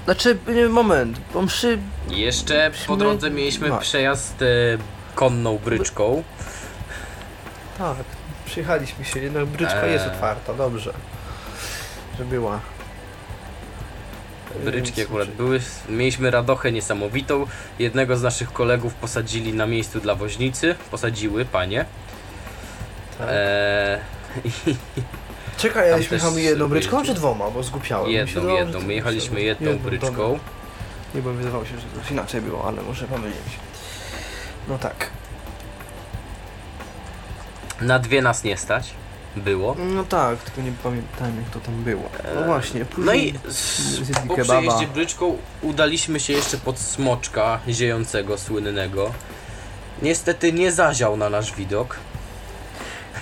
Znaczy, nie, moment, bo mszy... Jeszcze po drodze mieliśmy No. przejazd e, konną bryczką. Tak, przyjechaliśmy się, jednak bryczka Eee. jest otwarta, dobrze. Że była. Bryczki Więc- akurat były. Mieliśmy radochę niesamowitą. Jednego z naszych kolegów posadzili na miejscu dla woźnicy. Posadziły panie. Tak. E, Czekaj, tam jechaliśmy jedną bryczką czy dwoma, bo zgupiałem. Jedną, że jedną. to- My jechaliśmy jedną bryczką. dobra. Nie, bo wydawało się, że coś inaczej było, ale może pomyliłem się. No tak. Na dwie nas nie stać. Było. No tak, tylko nie pamiętam jak to tam było. No Eee, właśnie, No później i z, po kebaba. przejeździe bryczką udaliśmy się jeszcze pod smoczka ziejącego, słynnego. Niestety nie zaział na nasz widok.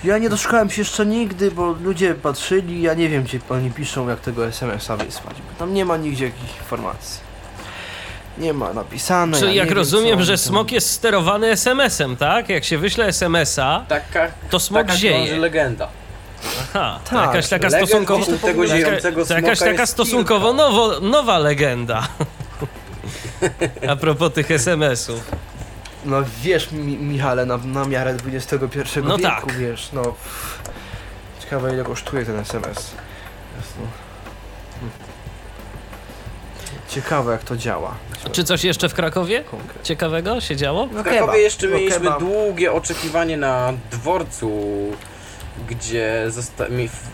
Ja nie doszukałem się jeszcze nigdy, bo ludzie patrzyli, ja nie wiem gdzie oni piszą jak tego SMS-a wysłać, bo tam nie ma nigdzie jakichś informacji. Nie ma napisane. Czyli ja jak wiem, rozumiem, co że smok jest sterowany SMS-em, tak? Jak się wyśle SMS-a, Taka, to smok taka zieje. legenda. Aha, to Tak, jakaś taka stosunkowo... tego ziejącego To jakaś taka stosunkowo nowo, nowa legenda. A propos tych SMS-ów. No wiesz, mi, Michale, na, na miarę XXI No wieku, tak. wiesz, no... Ciekawe ile kosztuje ten SMS. Jest, no. Ciekawe jak to działa. Czy coś jeszcze w Krakowie Konkret. ciekawego się działo? No W Krakowie kebab, jeszcze no mieliśmy długie oczekiwanie na dworcu, gdzie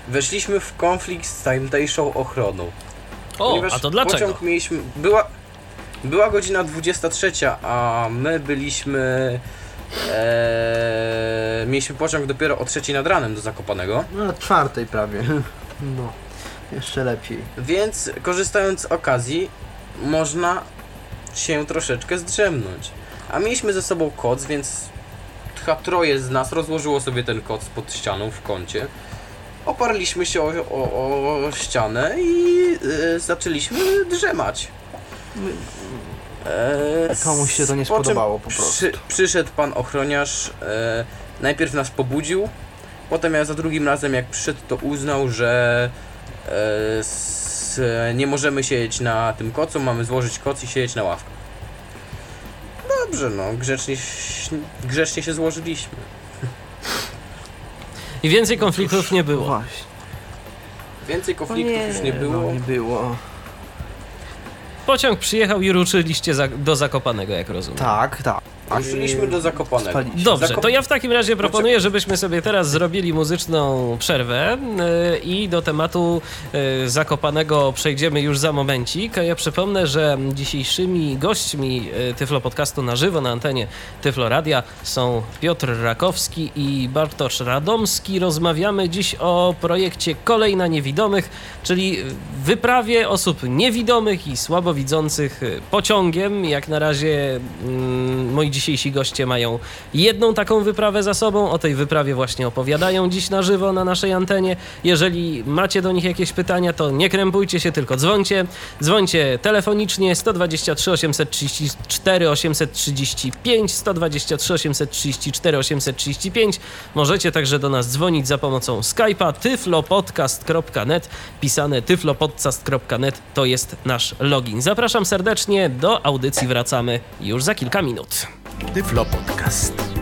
weszliśmy w konflikt z tamtejszą ochroną. O, Ponieważ a to dlaczego? Pociąg mieliśmy, była, była godzina 23, a my byliśmy. E, mieliśmy pociąg dopiero o 3 nad ranem do Zakopanego, No czwartej prawie. No. Jeszcze lepiej. więc korzystając z okazji, można się troszeczkę zdrzemnąć. A mieliśmy ze sobą koc, więc chyba troje z nas rozłożyło sobie ten koc pod ścianą w kącie. Oparliśmy się o, o, o ścianę i e, zaczęliśmy drzemać. E, Komuś się to nie spodobało po prostu. Przy, przyszedł pan ochroniarz, e, najpierw nas pobudził, potem ja za drugim razem jak przyszedł to uznał, że e, s, nie możemy siedzieć na tym kocu, mamy złożyć koc i siedzieć na ławkach. Dobrze, no, grzecznie, grzecznie się złożyliśmy. I więcej konfliktów nie było. Właśnie. Więcej konfliktów już nie było. No, nie było. Pociąg przyjechał i ruszyliście za, do Zakopanego, jak rozumiem. Tak, tak. Ruszyliśmy do Zakopanego. Spaliśmy. Dobrze, Zakop- to ja w takim razie proponuję, żebyśmy sobie teraz zrobili muzyczną przerwę yy, i do tematu yy, Zakopanego przejdziemy już za momencik. A Ja przypomnę, że dzisiejszymi gośćmi yy, Tyflo Podcastu na żywo na antenie Tyflo Radia są Piotr Rakowski i Bartosz Radomski. Rozmawiamy dziś o projekcie Kolej na Niewidomych, czyli wyprawie osób niewidomych i słabowidzących pociągiem. Jak na razie mm, moi dzisiejsi goście mają jedną taką wyprawę za sobą. O tej wyprawie właśnie opowiadają dziś na żywo na naszej antenie. Jeżeli macie do nich jakieś pytania, to nie krępujcie się, tylko dzwońcie. Dzwońcie telefonicznie 123 834 835 123 834 835. Możecie także do nas dzwonić za pomocą Skype'a tyflopodcast.net. Pisane tyflopodcast.net to jest nasz login. Zapraszam serdecznie do audycji. Wracamy już za kilka minut. Tyflo Podcast.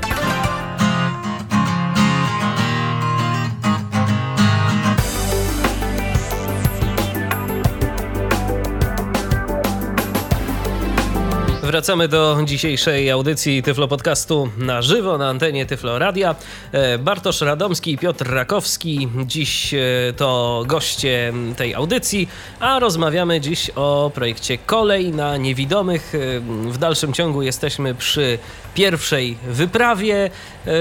Wracamy do dzisiejszej audycji Tyflo Podcastu na żywo na antenie Tyflo Radia. E, Bartosz Radomski i Piotr Rakowski dziś e, to goście tej audycji, a rozmawiamy dziś o projekcie Kolej na Niewidomych. E, W dalszym ciągu jesteśmy przy pierwszej wyprawie. E,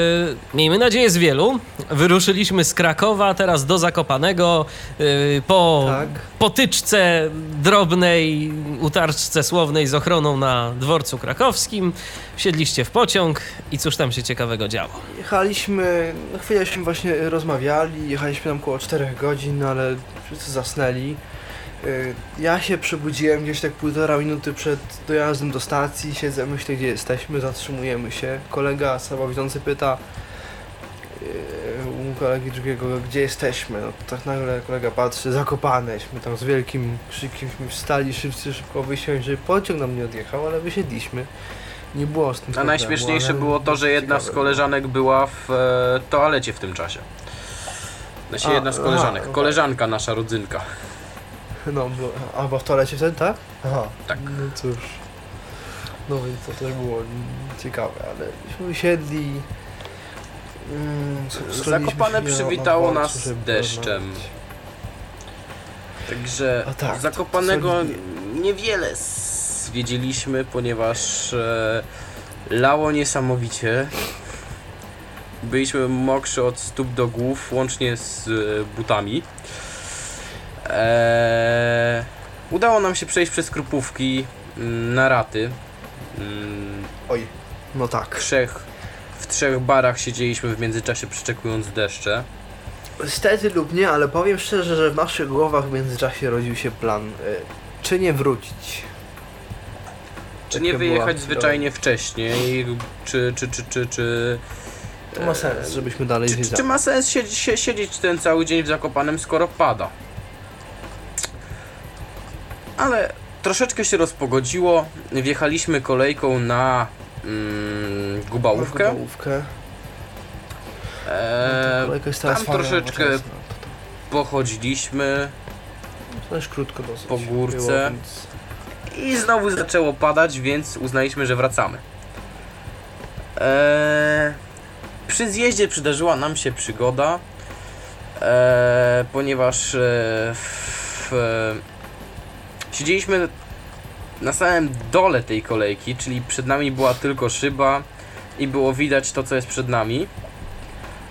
Miejmy nadzieję z wielu. Wyruszyliśmy z Krakowa, teraz do Zakopanego e, po Tak. potyczce drobnej, utarczce słownej z ochroną na dworcu krakowskim. Wsiedliście w pociąg i cóż tam się ciekawego działo? Jechaliśmy, no chwilęśmy właśnie rozmawiali, jechaliśmy tam około 4 godzin, ale wszyscy zasnęli. Y, Ja się przebudziłem gdzieś tak półtora minuty przed dojazdem do stacji, siedzę, myślę gdzie jesteśmy, zatrzymujemy się. Kolega słabowidzący pyta yy, u kolegi drugiego, gdzie jesteśmy. No tak nagle kolega patrzy, zakopaneśmy tam z wielkim krzykiem wstali, szybcy szybko wysiąść, żeby pociąg nam nie odjechał, ale wysiedliśmy. Nie było z tym A problemu, najśmieszniejsze było to, że jedna z koleżanek była w e, toalecie w tym czasie. Znaczy jedna z koleżanek. Koleżanka nasza rodzynka. No, bo, a bo w toalecie wtedy, tak? Aha. Tak. No cóż. No więc to też było ciekawe, ale myśmy usiedli. Mm, Zakopane przywitało na nas deszczem. Także A tak, Zakopanego niewiele zwiedziliśmy, ponieważ e, lało niesamowicie. Byliśmy mokrzy od stóp do głów, łącznie z e, butami. E, udało nam się przejść przez Krupówki mm, na raty. Mm, Oj, no tak. trzech, w trzech barach siedzieliśmy w międzyczasie przeczekując deszcze. Stety lub nie, ale powiem szczerze, że w naszych głowach w międzyczasie rodził się plan, y, czy nie wrócić. Czy Taka nie wyjechać zwyczajnie wcześniej, czy, czy, czy, czy, czy... To ma sens, żebyśmy dalej Czy, czy, czy ma sens siedzieć, sie- siedzieć ten cały dzień w Zakopanem, skoro pada? Ale troszeczkę się rozpogodziło. Wjechaliśmy kolejką na mm, Gubałówkę. Gubałówkę. E, Kolejka jest teraz tam fajna, troszeczkę nowoczesna. pochodziliśmy też krótko dosyć. po górce. Było, więc... i znowu zaczęło padać, więc uznaliśmy, że wracamy. E, przy zjeździe przydarzyła nam się przygoda, e, ponieważ e, w, siedzieliśmy na samym dole tej kolejki, czyli przed nami była tylko szyba i było widać to, co jest przed nami.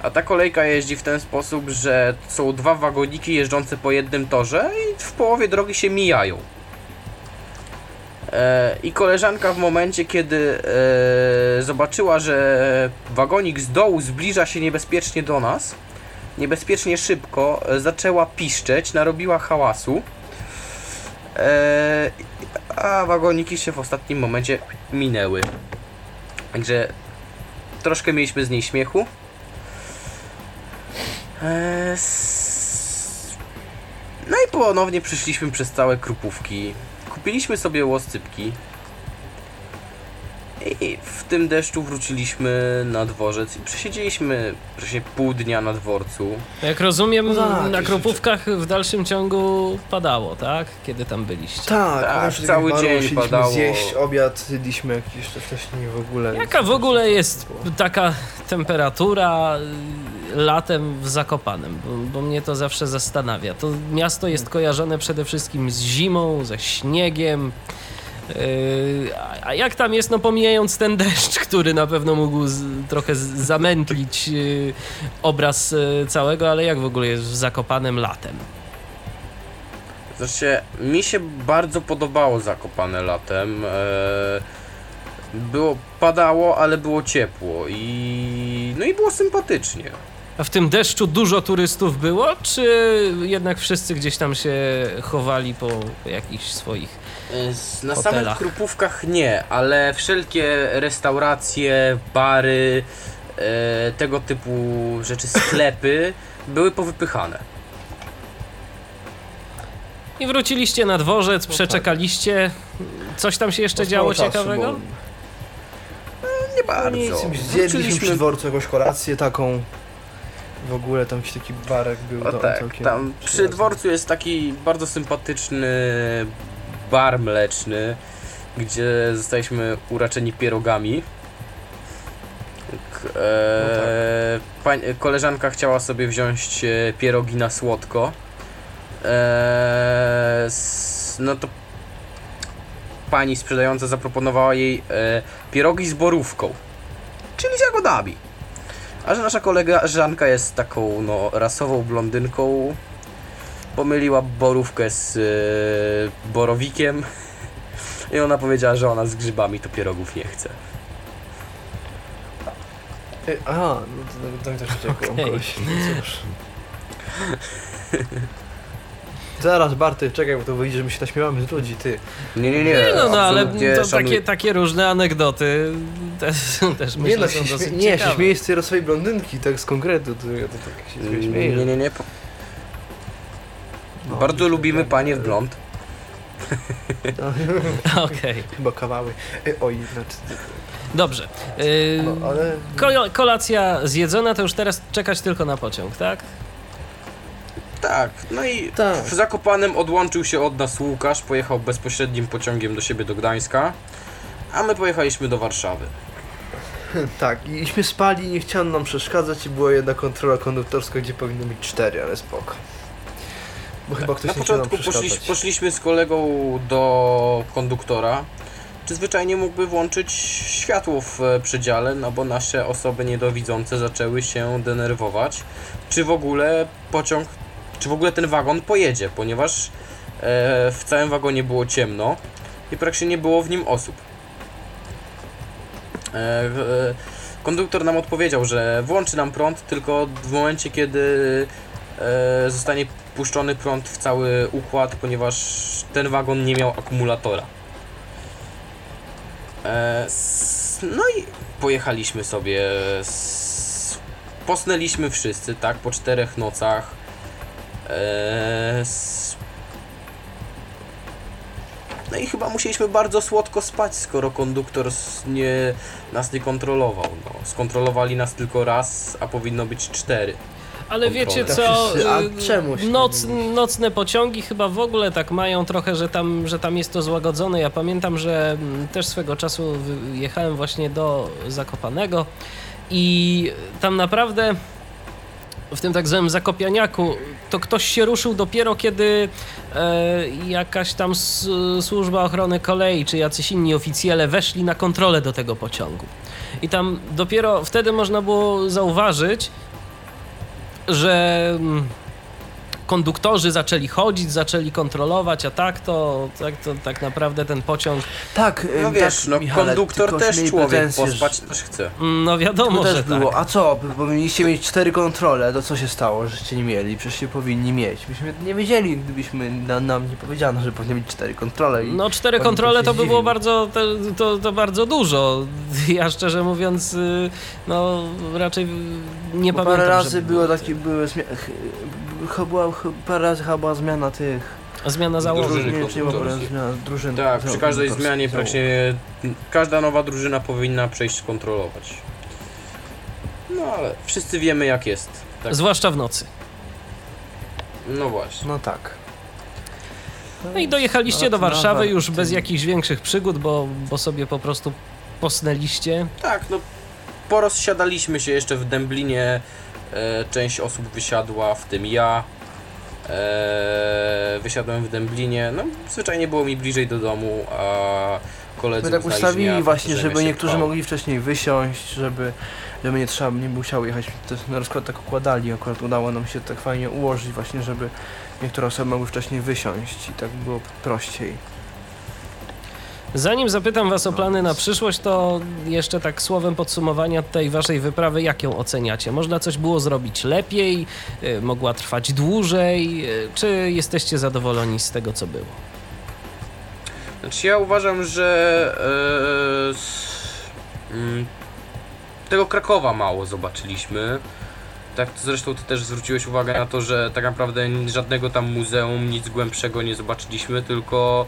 A ta kolejka jeździ w ten sposób, że są dwa wagoniki jeżdżące po jednym torze i w połowie drogi się mijają. E, I koleżanka w momencie, kiedy e, zobaczyła, że wagonik z dołu zbliża się niebezpiecznie do nas, niebezpiecznie szybko, e, zaczęła piszczeć, narobiła hałasu. E, a wagoniki się w ostatnim momencie minęły. Także troszkę mieliśmy z niej śmiechu. E, no i ponownie przyszliśmy przez całe krupówki. Kupiliśmy sobie łoscypki. I w tym deszczu wróciliśmy na dworzec i przesiedzieliśmy praktycznie pół dnia na dworcu. Jak rozumiem, No tak, na Kropówkach w dalszym ciągu padało, tak? Kiedy tam byliście. Tak, Tak, cały dzień padało. zjeść obiad, jedliśmy jakiś jeszcze wcześniej w ogóle. Jaka w ogóle jest taka temperatura y, latem w Zakopanem? Bo, bo mnie to zawsze zastanawia. To miasto jest kojarzone przede wszystkim z zimą, ze śniegiem. Yy, a- jak tam jest, no pomijając ten deszcz, który na pewno mógł z, trochę z, zamętlić yy, obraz yy, całego, ale jak w ogóle jest w Zakopanem latem? Znaczy, mi się bardzo podobało Zakopane latem. E, było, padało, ale było ciepło i no i było sympatycznie. A w tym deszczu dużo turystów było, czy jednak wszyscy gdzieś tam się chowali po jakichś swoich Na Hotelach. samych krupówkach nie, ale wszelkie restauracje, bary, e, tego typu rzeczy, sklepy były powypychane. I wróciliście na dworzec, No tak. przeczekaliście. Coś tam się jeszcze Mało działo czasu, ciekawego? bo- Nie No bardzo. nic, zjedliśmy przy dworcu jakąś kolację taką. W ogóle tam jakiś taki barek był. O tak, tam przy dworcu jest taki bardzo sympatyczny bar mleczny, gdzie zostaliśmy uraczeni pierogami. K- No E, pań, koleżanka chciała sobie wziąć e, pierogi na słodko. E, s, no to pani sprzedająca zaproponowała jej e, pierogi z borówką, czyli z jagodami. A że nasza koleżanka jest taką no, rasową blondynką, pomyliła borówkę z e, borowikiem i ona powiedziała, że ona z grzybami to pierogów nie chce. Ej, Aha, no to, to mi też uciekło. Okej. kogoś. No cóż. Zaraz Barty, czekaj, bo to wyjdzie, że my się naśmiewamy z ludzi, ty. Nie, nie, nie. Nie, no, no ale absolutnie to szanuję- takie, takie różne anegdoty też, też Nie, myślę, no, są się śmie- dosyć nie, się ciekawe. śmieję z tej rosowej blondynki, tak z konkretu, to ja to tak się Nie, śmieję. nie, nie, nie. po- No, Bardzo lubimy panie w blond. Okej, Chyba kawały. E, oj, znaczy, dobrze. Yy, no, ale... kolacja zjedzona, to już teraz czekać tylko na pociąg, tak? Tak, no i Tak. w Zakopanem odłączył się od nas Łukasz, pojechał bezpośrednim pociągiem do siebie do Gdańska, a my pojechaliśmy do Warszawy. Tak, iśmy spali, nie chciano nam przeszkadzać i była jedna kontrola konduktorska, gdzie powinno być cztery, ale spoko. Bo chyba ktoś Na początku poszliś, poszliśmy z kolegą do konduktora, czy zwyczajnie mógłby włączyć światło w e, przedziale, no bo nasze osoby niedowidzące zaczęły się denerwować, czy w ogóle pociąg, czy w ogóle ten wagon pojedzie, ponieważ e, w całym wagonie było ciemno i praktycznie nie było w nim osób. E, konduktor nam odpowiedział, że włączy nam prąd tylko w momencie, kiedy zostanie puszczony prąd w cały układ, ponieważ ten wagon nie miał akumulatora. E, no i pojechaliśmy sobie. Posnęliśmy wszyscy, tak, po czterech nocach. E, No i chyba musieliśmy bardzo słodko spać, skoro konduktor nie, nas nie kontrolował. No, skontrolowali nas tylko raz, a powinno być cztery. Ale wiecie Kontrolę. co? Y, Noc, nocne pociągi chyba w ogóle tak mają trochę, że tam, że tam jest to złagodzone. Ja pamiętam, że mm, też swego czasu jechałem właśnie do Zakopanego i tam naprawdę w tym tak zwanym Zakopianiaku to ktoś się ruszył dopiero kiedy e, jakaś tam s- służba ochrony kolei czy jacyś inni oficjele weszli na kontrolę do tego pociągu. I tam dopiero wtedy można było zauważyć, że konduktorzy zaczęli chodzić, zaczęli kontrolować, a tak to tak, to, tak naprawdę ten pociąg, Tak, No wiesz, tak, no Michale, konduktor też człowiek, pretensje, pospać też chce. mm, no wiadomo, To też że było. tak. A co? Bo mieliście mieć cztery kontrole, to co się stało, żeście nie mieli? Przecież się powinni mieć. Byśmy nie wiedzieli, gdybyśmy na, nam nie powiedziano, że powinny być cztery kontrole. I... No cztery kontrole to by było bardzo, to, to, to bardzo dużo. Ja szczerze mówiąc, y, no raczej nie Bo pamiętam, parę razy było takie, były była, parę razy chyba zmiana tych... Zmiana załogi. Drużyny Nie zmiana drużyn. Tak, przy każdej zmianie praktycznie każda nowa drużyna powinna przejść kontrolować. No ale wszyscy wiemy jak jest. Tak. Zwłaszcza w nocy. No właśnie. No tak. No i dojechaliście do Warszawy nawet już bez jakichś większych przygód, bo, bo sobie po prostu posnęliście. Tak, no porozsiadaliśmy się jeszcze w Dęblinie. E, część osób wysiadła, w tym ja. E, wysiadłem w Dęblinie. No, zwyczajnie było mi bliżej do domu, a koledzy My tak ustawili właśnie, żeby niektórzy pchał. mogli wcześniej wysiąść, żeby, żeby nie trzeba, nie musiały jechać. To na rozkład tak układali, akurat udało nam się tak fajnie ułożyć właśnie, żeby niektóre osoby mogły wcześniej wysiąść i tak było prościej. Zanim zapytam was o plany na przyszłość, to jeszcze tak słowem podsumowania tej waszej wyprawy, jak ją oceniacie? Można coś było zrobić lepiej, y, mogła trwać dłużej, y, czy jesteście zadowoleni z tego, co było? Znaczy ja uważam, że e, s- mm, tego Krakowa mało zobaczyliśmy. Tak, zresztą ty też zwróciłeś uwagę na to, że tak naprawdę żadnego tam muzeum, nic głębszego nie zobaczyliśmy, tylko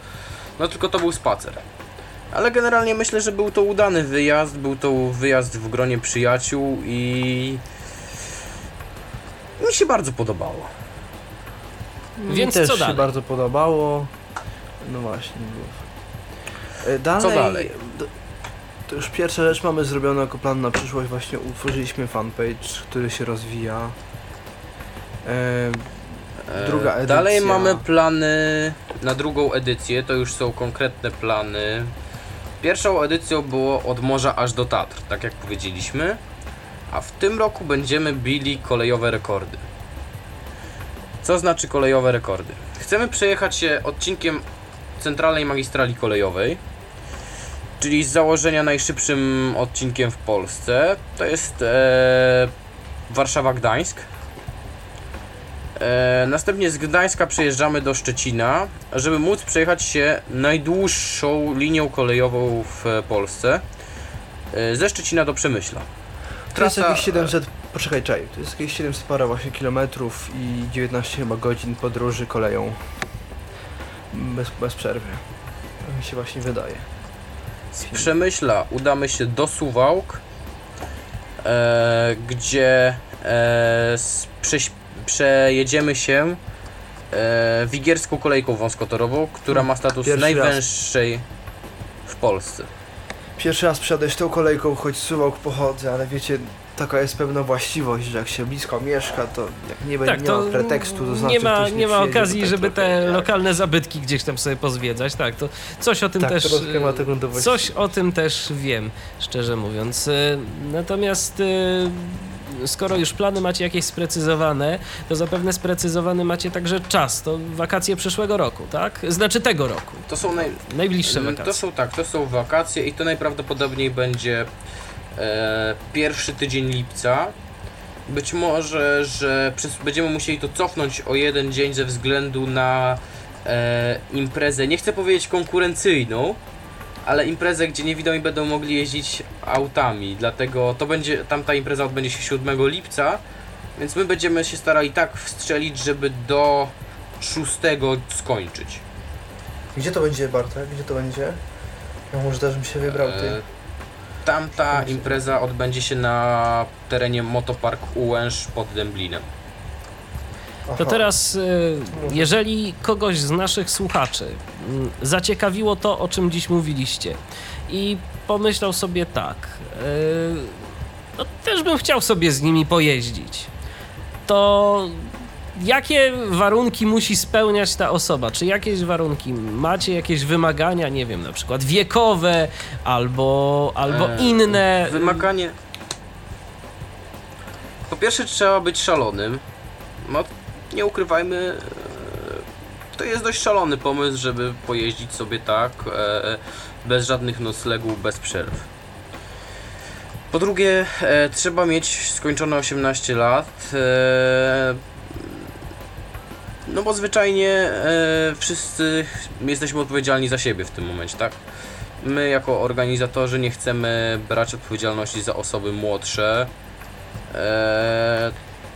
no tylko to był spacer. Ale generalnie myślę, że był to udany wyjazd, był to wyjazd w gronie przyjaciół i mi się bardzo podobało. Więc Mi też co się dalej? bardzo podobało. No właśnie. E, Dalej, Co dalej? To już pierwsza rzecz mamy zrobioną jako plan na przyszłość. Właśnie utworzyliśmy fanpage, który się rozwija. E, Druga edycja. Dalej mamy plany na drugą edycję, to już są konkretne plany. Pierwszą edycją było od morza aż do Tatr, tak jak powiedzieliśmy. A w tym roku będziemy bili kolejowe rekordy. Co znaczy kolejowe rekordy? Chcemy przejechać się odcinkiem centralnej magistrali kolejowej, czyli z założenia najszybszym odcinkiem w Polsce. To jest e, Warszawa-Gdańsk. E, następnie z Gdańska przejeżdżamy do Szczecina, żeby móc przejechać się najdłuższą linią kolejową w Polsce. E, ze Szczecina do Przemyśla. to jest Trasa- jakieś 700. Poczekaj, czekaj. To jest jakieś 700 parę właśnie kilometrów i 19 chyba godzin podróży koleją. Bez, bez przerwy. Tak mi się właśnie wydaje. Z Przemyśla udamy się do Suwałk, e, gdzie e, przejedziemy się e, wigierską kolejką wąskotorową, która ma status Pierwszy raz. najwęższej w Polsce. Pierwszy raz przejdę tą kolejką, choć z Suwałk pochodzę, ale wiecie, taka jest pewna właściwość, że jak się blisko mieszka, to jak nie, Tak, będzie, nie to ma pretekstu, to znaczy nie ma, ktoś nie ma okazji, tak żeby trochę, te tak. lokalne zabytki gdzieś tam sobie pozwiedzać. Tak, to coś o tym Tak, też. ma. Coś o tym też wiem, szczerze mówiąc. Y, Natomiast y, skoro już plany macie jakieś sprecyzowane, to zapewne sprecyzowany macie także czas. To wakacje przyszłego roku, tak? Znaczy tego roku. To są naj, Najbliższe Mm, wakacje. To są tak, to są wakacje i to najprawdopodobniej będzie e, pierwszy tydzień lipca. Być może, że będziemy musieli to cofnąć o jeden dzień ze względu na e, imprezę, nie chcę powiedzieć konkurencyjną, ale imprezę, gdzie niewidomi będą mogli jeździć autami. Dlatego to będzie, tamta impreza odbędzie się 7 lipca, więc my będziemy się starali tak wstrzelić, żeby do 6 skończyć. Gdzie to będzie, Bartek? Gdzie to będzie? Ja może też bym się wybrał, ty. E, Tamta impreza odbędzie się na terenie Motopark Ułęż pod Dęblinem. To teraz, y, jeżeli kogoś z naszych słuchaczy zaciekawiło to, o czym dziś mówiliście i pomyślał sobie tak, y, no też bym chciał sobie z nimi pojeździć, to jakie warunki musi spełniać ta osoba? Czy jakieś warunki macie, jakieś wymagania, nie wiem, na przykład wiekowe albo, albo E, inne? Wymaganie. Po pierwsze, trzeba być szalonym. No, nie ukrywajmy, e, to jest dość szalony pomysł, żeby pojeździć sobie tak, e, bez żadnych noclegów, bez przerw. Po drugie, e, trzeba mieć skończone 18 lat. No bo zwyczajnie wszyscy jesteśmy odpowiedzialni za siebie w tym momencie, tak? My jako organizatorzy nie chcemy brać odpowiedzialności za osoby młodsze.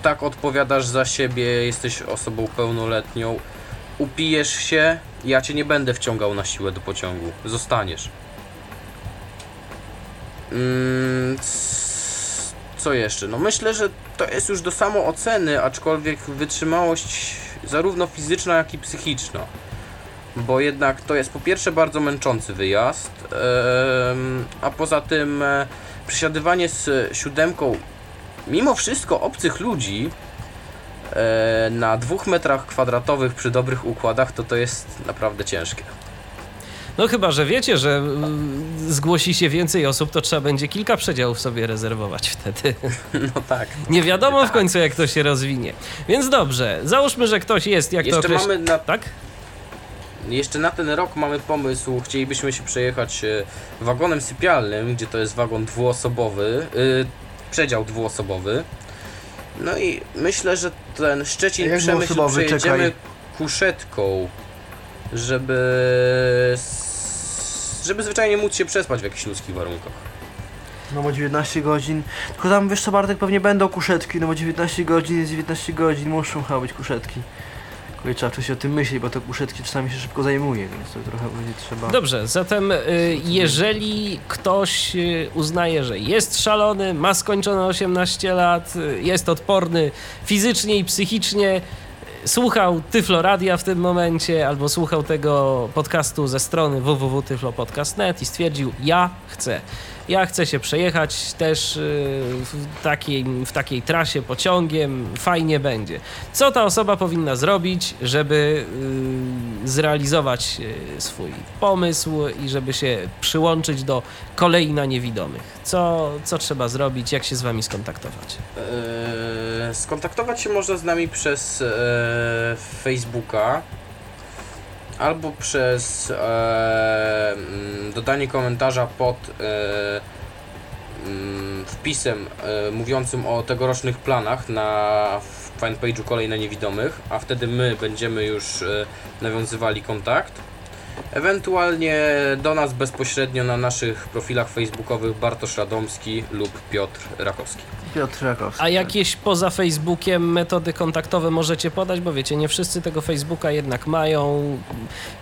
Tak odpowiadasz za siebie, jesteś osobą pełnoletnią. Upijesz się, ja cię nie będę wciągał na siłę do pociągu. Zostaniesz. Mm, co jeszcze? No myślę, że to jest już do samooceny, aczkolwiek wytrzymałość zarówno fizyczna, jak i psychiczna bo jednak to jest po pierwsze bardzo męczący wyjazd, a poza tym e, przesiadywanie z siódemką mimo wszystko obcych ludzi e, na dwóch metrach kwadratowych przy dobrych układach, to to jest naprawdę ciężkie. No chyba, że wiecie, że y, zgłosi się więcej osób, to trzeba będzie kilka przedziałów sobie rezerwować wtedy. No tak. Nie wiadomo w końcu, jak to się rozwinie. Więc dobrze, załóżmy, że ktoś jest, jak to Jeszcze określ... mamy na, Tak? jeszcze na ten rok mamy pomysł, chcielibyśmy się przejechać e, wagonem sypialnym, gdzie to jest wagon dwuosobowy, y, przedział dwuosobowy. No i myślę, że ten Szczecin Jak Przemyśl przejedziemy Czekaj. kuszetką, żeby żeby zwyczajnie móc się przespać w jakichś ludzkich warunkach. No bo 19 godzin. Tylko tam wiesz co Bartek pewnie będą kuszetki, no bo 19 godzin jest 19 godzin, muszą chyba być kuszetki. Tylko trzeba wcześniej o tym myśleć, bo te kuszetki czasami się szybko zajmuje, więc to trochę będzie trzeba. Dobrze, zatem y, jeżeli ktoś y, uznaje, że jest szalony, ma skończone 18 lat, y, jest odporny fizycznie i psychicznie, słuchał Tyfloradia w tym momencie albo słuchał tego podcastu ze strony www.tyflopodcast.net i stwierdził, ja chcę. Ja chcę się przejechać też y, w takiej, w takiej trasie pociągiem, fajnie będzie. Co ta osoba powinna zrobić, żeby y, zrealizować y, swój pomysł i żeby się przyłączyć do kolei na niewidomych? Co, co trzeba zrobić? Jak się z wami skontaktować? Eee, skontaktować się można z nami przez e, Facebooka albo przez e, mm, dodanie komentarza pod e, mm, wpisem e, mówiącym o tegorocznych planach na fanpage'u Kolej na Niewidomych, a wtedy my będziemy już e, nawiązywali kontakt. Ewentualnie do nas bezpośrednio na naszych profilach facebookowych Bartosz Radomski lub Piotr Rakowski. Piotr Rakowski. A jakieś poza Facebookiem metody kontaktowe możecie podać? Bo wiecie, nie wszyscy tego Facebooka jednak mają.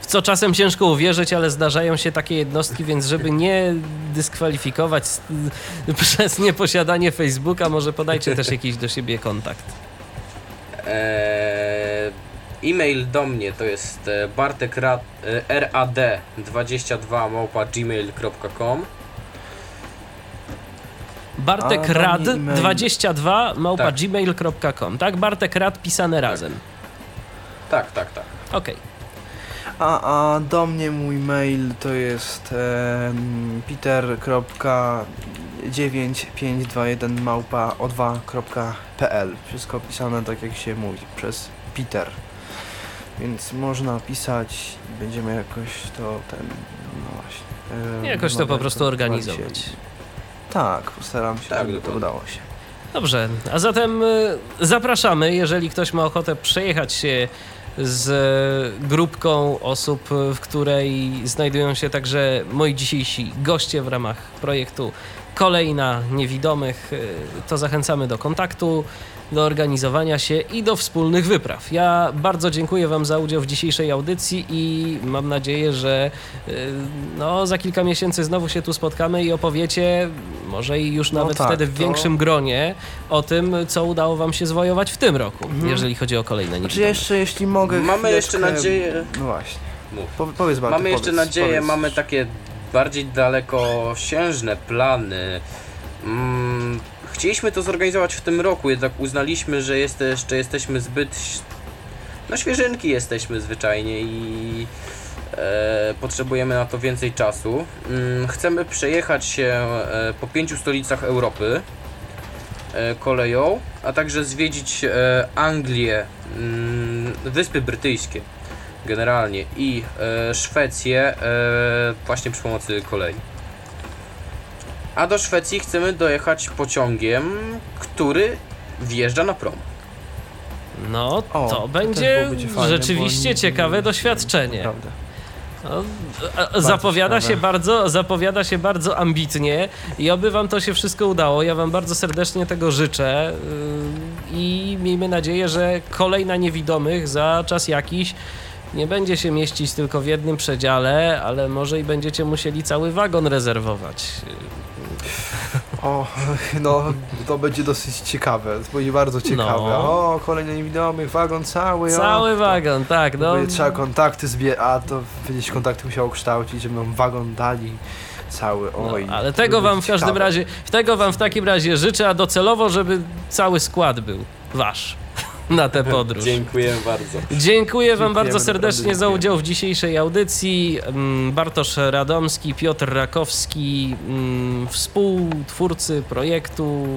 W co czasem ciężko uwierzyć, ale zdarzają się takie jednostki, więc żeby nie dyskwalifikować przez nieposiadanie Facebooka, może podajcie też jakiś do siebie kontakt. Eee, e-mail do mnie to jest e, bartek rad, e, rad22 małpa gmail.com Bartek A, do Rad mnie e-mail. 22 małpa Tak. gmail.com, tak? Bartek Rad pisane razem. Tak, tak, tak. Okej. A, a do mnie mój mail to jest em, peter.9521 małpa o2.pl Wszystko pisane tak jak się mówi, przez Peter. Więc można pisać i będziemy jakoś to ten, no właśnie. em, Jakoś to po prostu się. organizować. Tak, postaram się, Tak, żeby to udało się. Dobrze, a zatem y, zapraszamy, jeżeli ktoś ma ochotę przejechać się z grupką osób, w której znajdują się także moi dzisiejsi goście w ramach projektu kolej na niewidomych, y, to zachęcamy do kontaktu, do organizowania się i do wspólnych wypraw. Ja bardzo dziękuję Wam za udział w dzisiejszej audycji i mam nadzieję, że y, no, za kilka miesięcy znowu się tu spotkamy i opowiecie, może i już No nawet tak, wtedy w to- większym gronie, o tym, co udało Wam się zwojować w tym roku, jeżeli chodzi o kolejne Znaczy niewidomych. jeszcze, jeśli mogę Mamy chwileczkę- jeszcze nadzieję... No właśnie. Po, powiedz Bartek, Mamy jeszcze powiedz, nadzieję, powiedz. mamy takie bardziej dalekosiężne plany. Mm, chcieliśmy to zorganizować w tym roku, jednak uznaliśmy, że jest, jeszcze jesteśmy zbyt. No, świeżynki jesteśmy zwyczajnie i e, potrzebujemy na to więcej czasu. Mm, chcemy przejechać się e, po pięciu stolicach Europy e, koleją, a także zwiedzić e, Anglię, mm, Wyspy Brytyjskie generalnie i Szwecję właśnie przy pomocy kolei. A do Szwecji chcemy dojechać pociągiem, który wjeżdża na prom. No, O, to będzie fajne, rzeczywiście ciekawe doświadczenie. Naprawdę. No, zapowiada ciekawe. się bardzo, zapowiada się bardzo ambitnie i oby wam to się wszystko udało. Ja wam bardzo serdecznie tego życzę yy, i miejmy nadzieję, że kolej na niewidomych za czas jakiś nie będzie się mieścić tylko w jednym przedziale, ale może i będziecie musieli cały wagon rezerwować. O, no to będzie dosyć ciekawe, to będzie bardzo ciekawe. No. O, kolejny niewidomy, wagon cały. Cały o, wagon, tak, no. będzie trzeba kontakty zbierać, a to będziesz kontakty musiał kształcić, żeby nam wagon dali cały. No, Oj, ale to tego będzie wam w każdym ciekawe. razie, tego wam w takim razie życzę, a docelowo, żeby cały skład był wasz na tę podróż. Dziękuję bardzo. Dziękuję Wam bardzo serdecznie za udział w dzisiejszej audycji. Mm, Bartosz Radomski, Piotr Rakowski, mm, współtwórcy projektu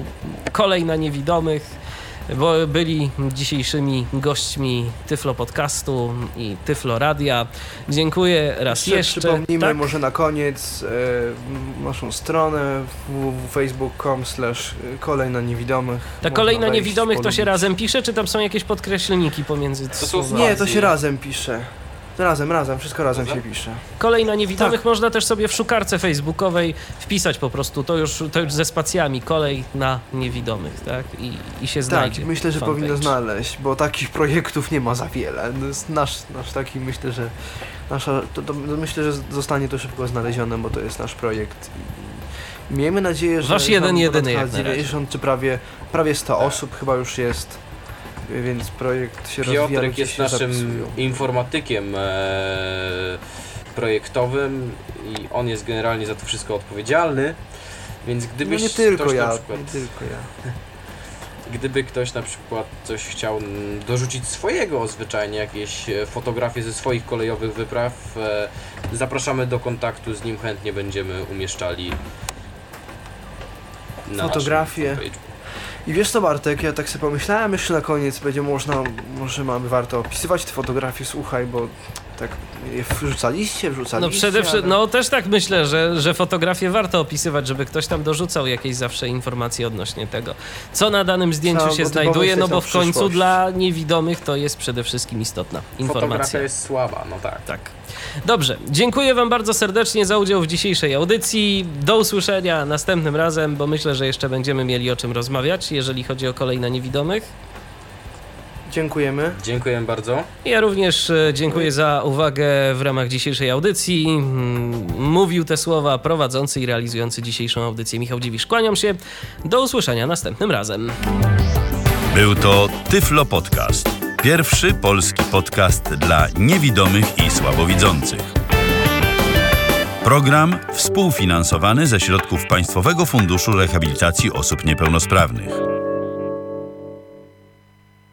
Kolej na Niewidomych, bo byli dzisiejszymi gośćmi Tyflo Podcastu i Tyflo Radia. Dziękuję raz Jeszcze jeszcze. przypomnijmy Tak? może na koniec e, naszą stronę www.facebook.com slash kolejna niewidomych. Ta Można kolej na wejść, niewidomych to się razem pisze, czy tam są jakieś podkreślniki pomiędzy są słowami? Nie, to się razem pisze. Razem, razem, wszystko razem się pisze. Kolej na niewidomych Tak. można też sobie w szukarce facebookowej wpisać po prostu, to już, to już ze spacjami, kolej na niewidomych, tak? I, i się Tak, znajdzie. myślę, że fanpage. powinno znaleźć, bo takich projektów nie ma za wiele. Jest nasz, nasz taki, myślę, że nasza, to, to, myślę, że zostanie to szybko znalezione, bo to jest nasz projekt. I miejmy nadzieję, że Wasz jeden jedyny ponad jak na razie. 90 czy prawie, prawie 100 osób chyba już jest, więc projekt się rozwija. Piotrek jest naszym zapisują. informatykiem e, projektowym i on jest generalnie za to wszystko odpowiedzialny. Więc No gdybyś nie tylko ja, przykład nie tylko ja. Gdyby ktoś na przykład coś chciał dorzucić swojego zwyczajnie, jakieś e, fotografie ze swoich kolejowych wypraw, e, zapraszamy do kontaktu z nim, chętnie będziemy umieszczali na Fotografie. I wiesz co Bartek, ja tak sobie pomyślałem jeszcze na koniec, będzie można, może mamy warto opisywać te fotografie, słuchaj, bo tak je wrzucaliście, No wrzucaliście, przede wszystkim, ale- no też tak myślę, że, że fotografię warto opisywać, żeby ktoś tam dorzucał jakieś zawsze informacje odnośnie tego, co na danym zdjęciu Trzeba się znajduje, no bo w końcu przyszłość. dla niewidomych to jest przede wszystkim istotna informacja. Fotografia jest słaba, no tak. Tak. Dobrze, dziękuję Wam bardzo serdecznie za udział w dzisiejszej audycji. Do usłyszenia następnym razem, bo myślę, że jeszcze będziemy mieli o czym rozmawiać, jeżeli chodzi o kolej na niewidomych. Dziękujemy. Dziękuję bardzo. Ja również e, dziękuję za uwagę w ramach dzisiejszej audycji. Mm, Mówił te słowa prowadzący i realizujący dzisiejszą audycję Michał Dziwisz. Kłaniam się. Do usłyszenia następnym razem. Był to Tyflo Podcast. Pierwszy polski podcast dla niewidomych i słabowidzących. Program współfinansowany ze środków Państwowego Funduszu Rehabilitacji Osób Niepełnosprawnych.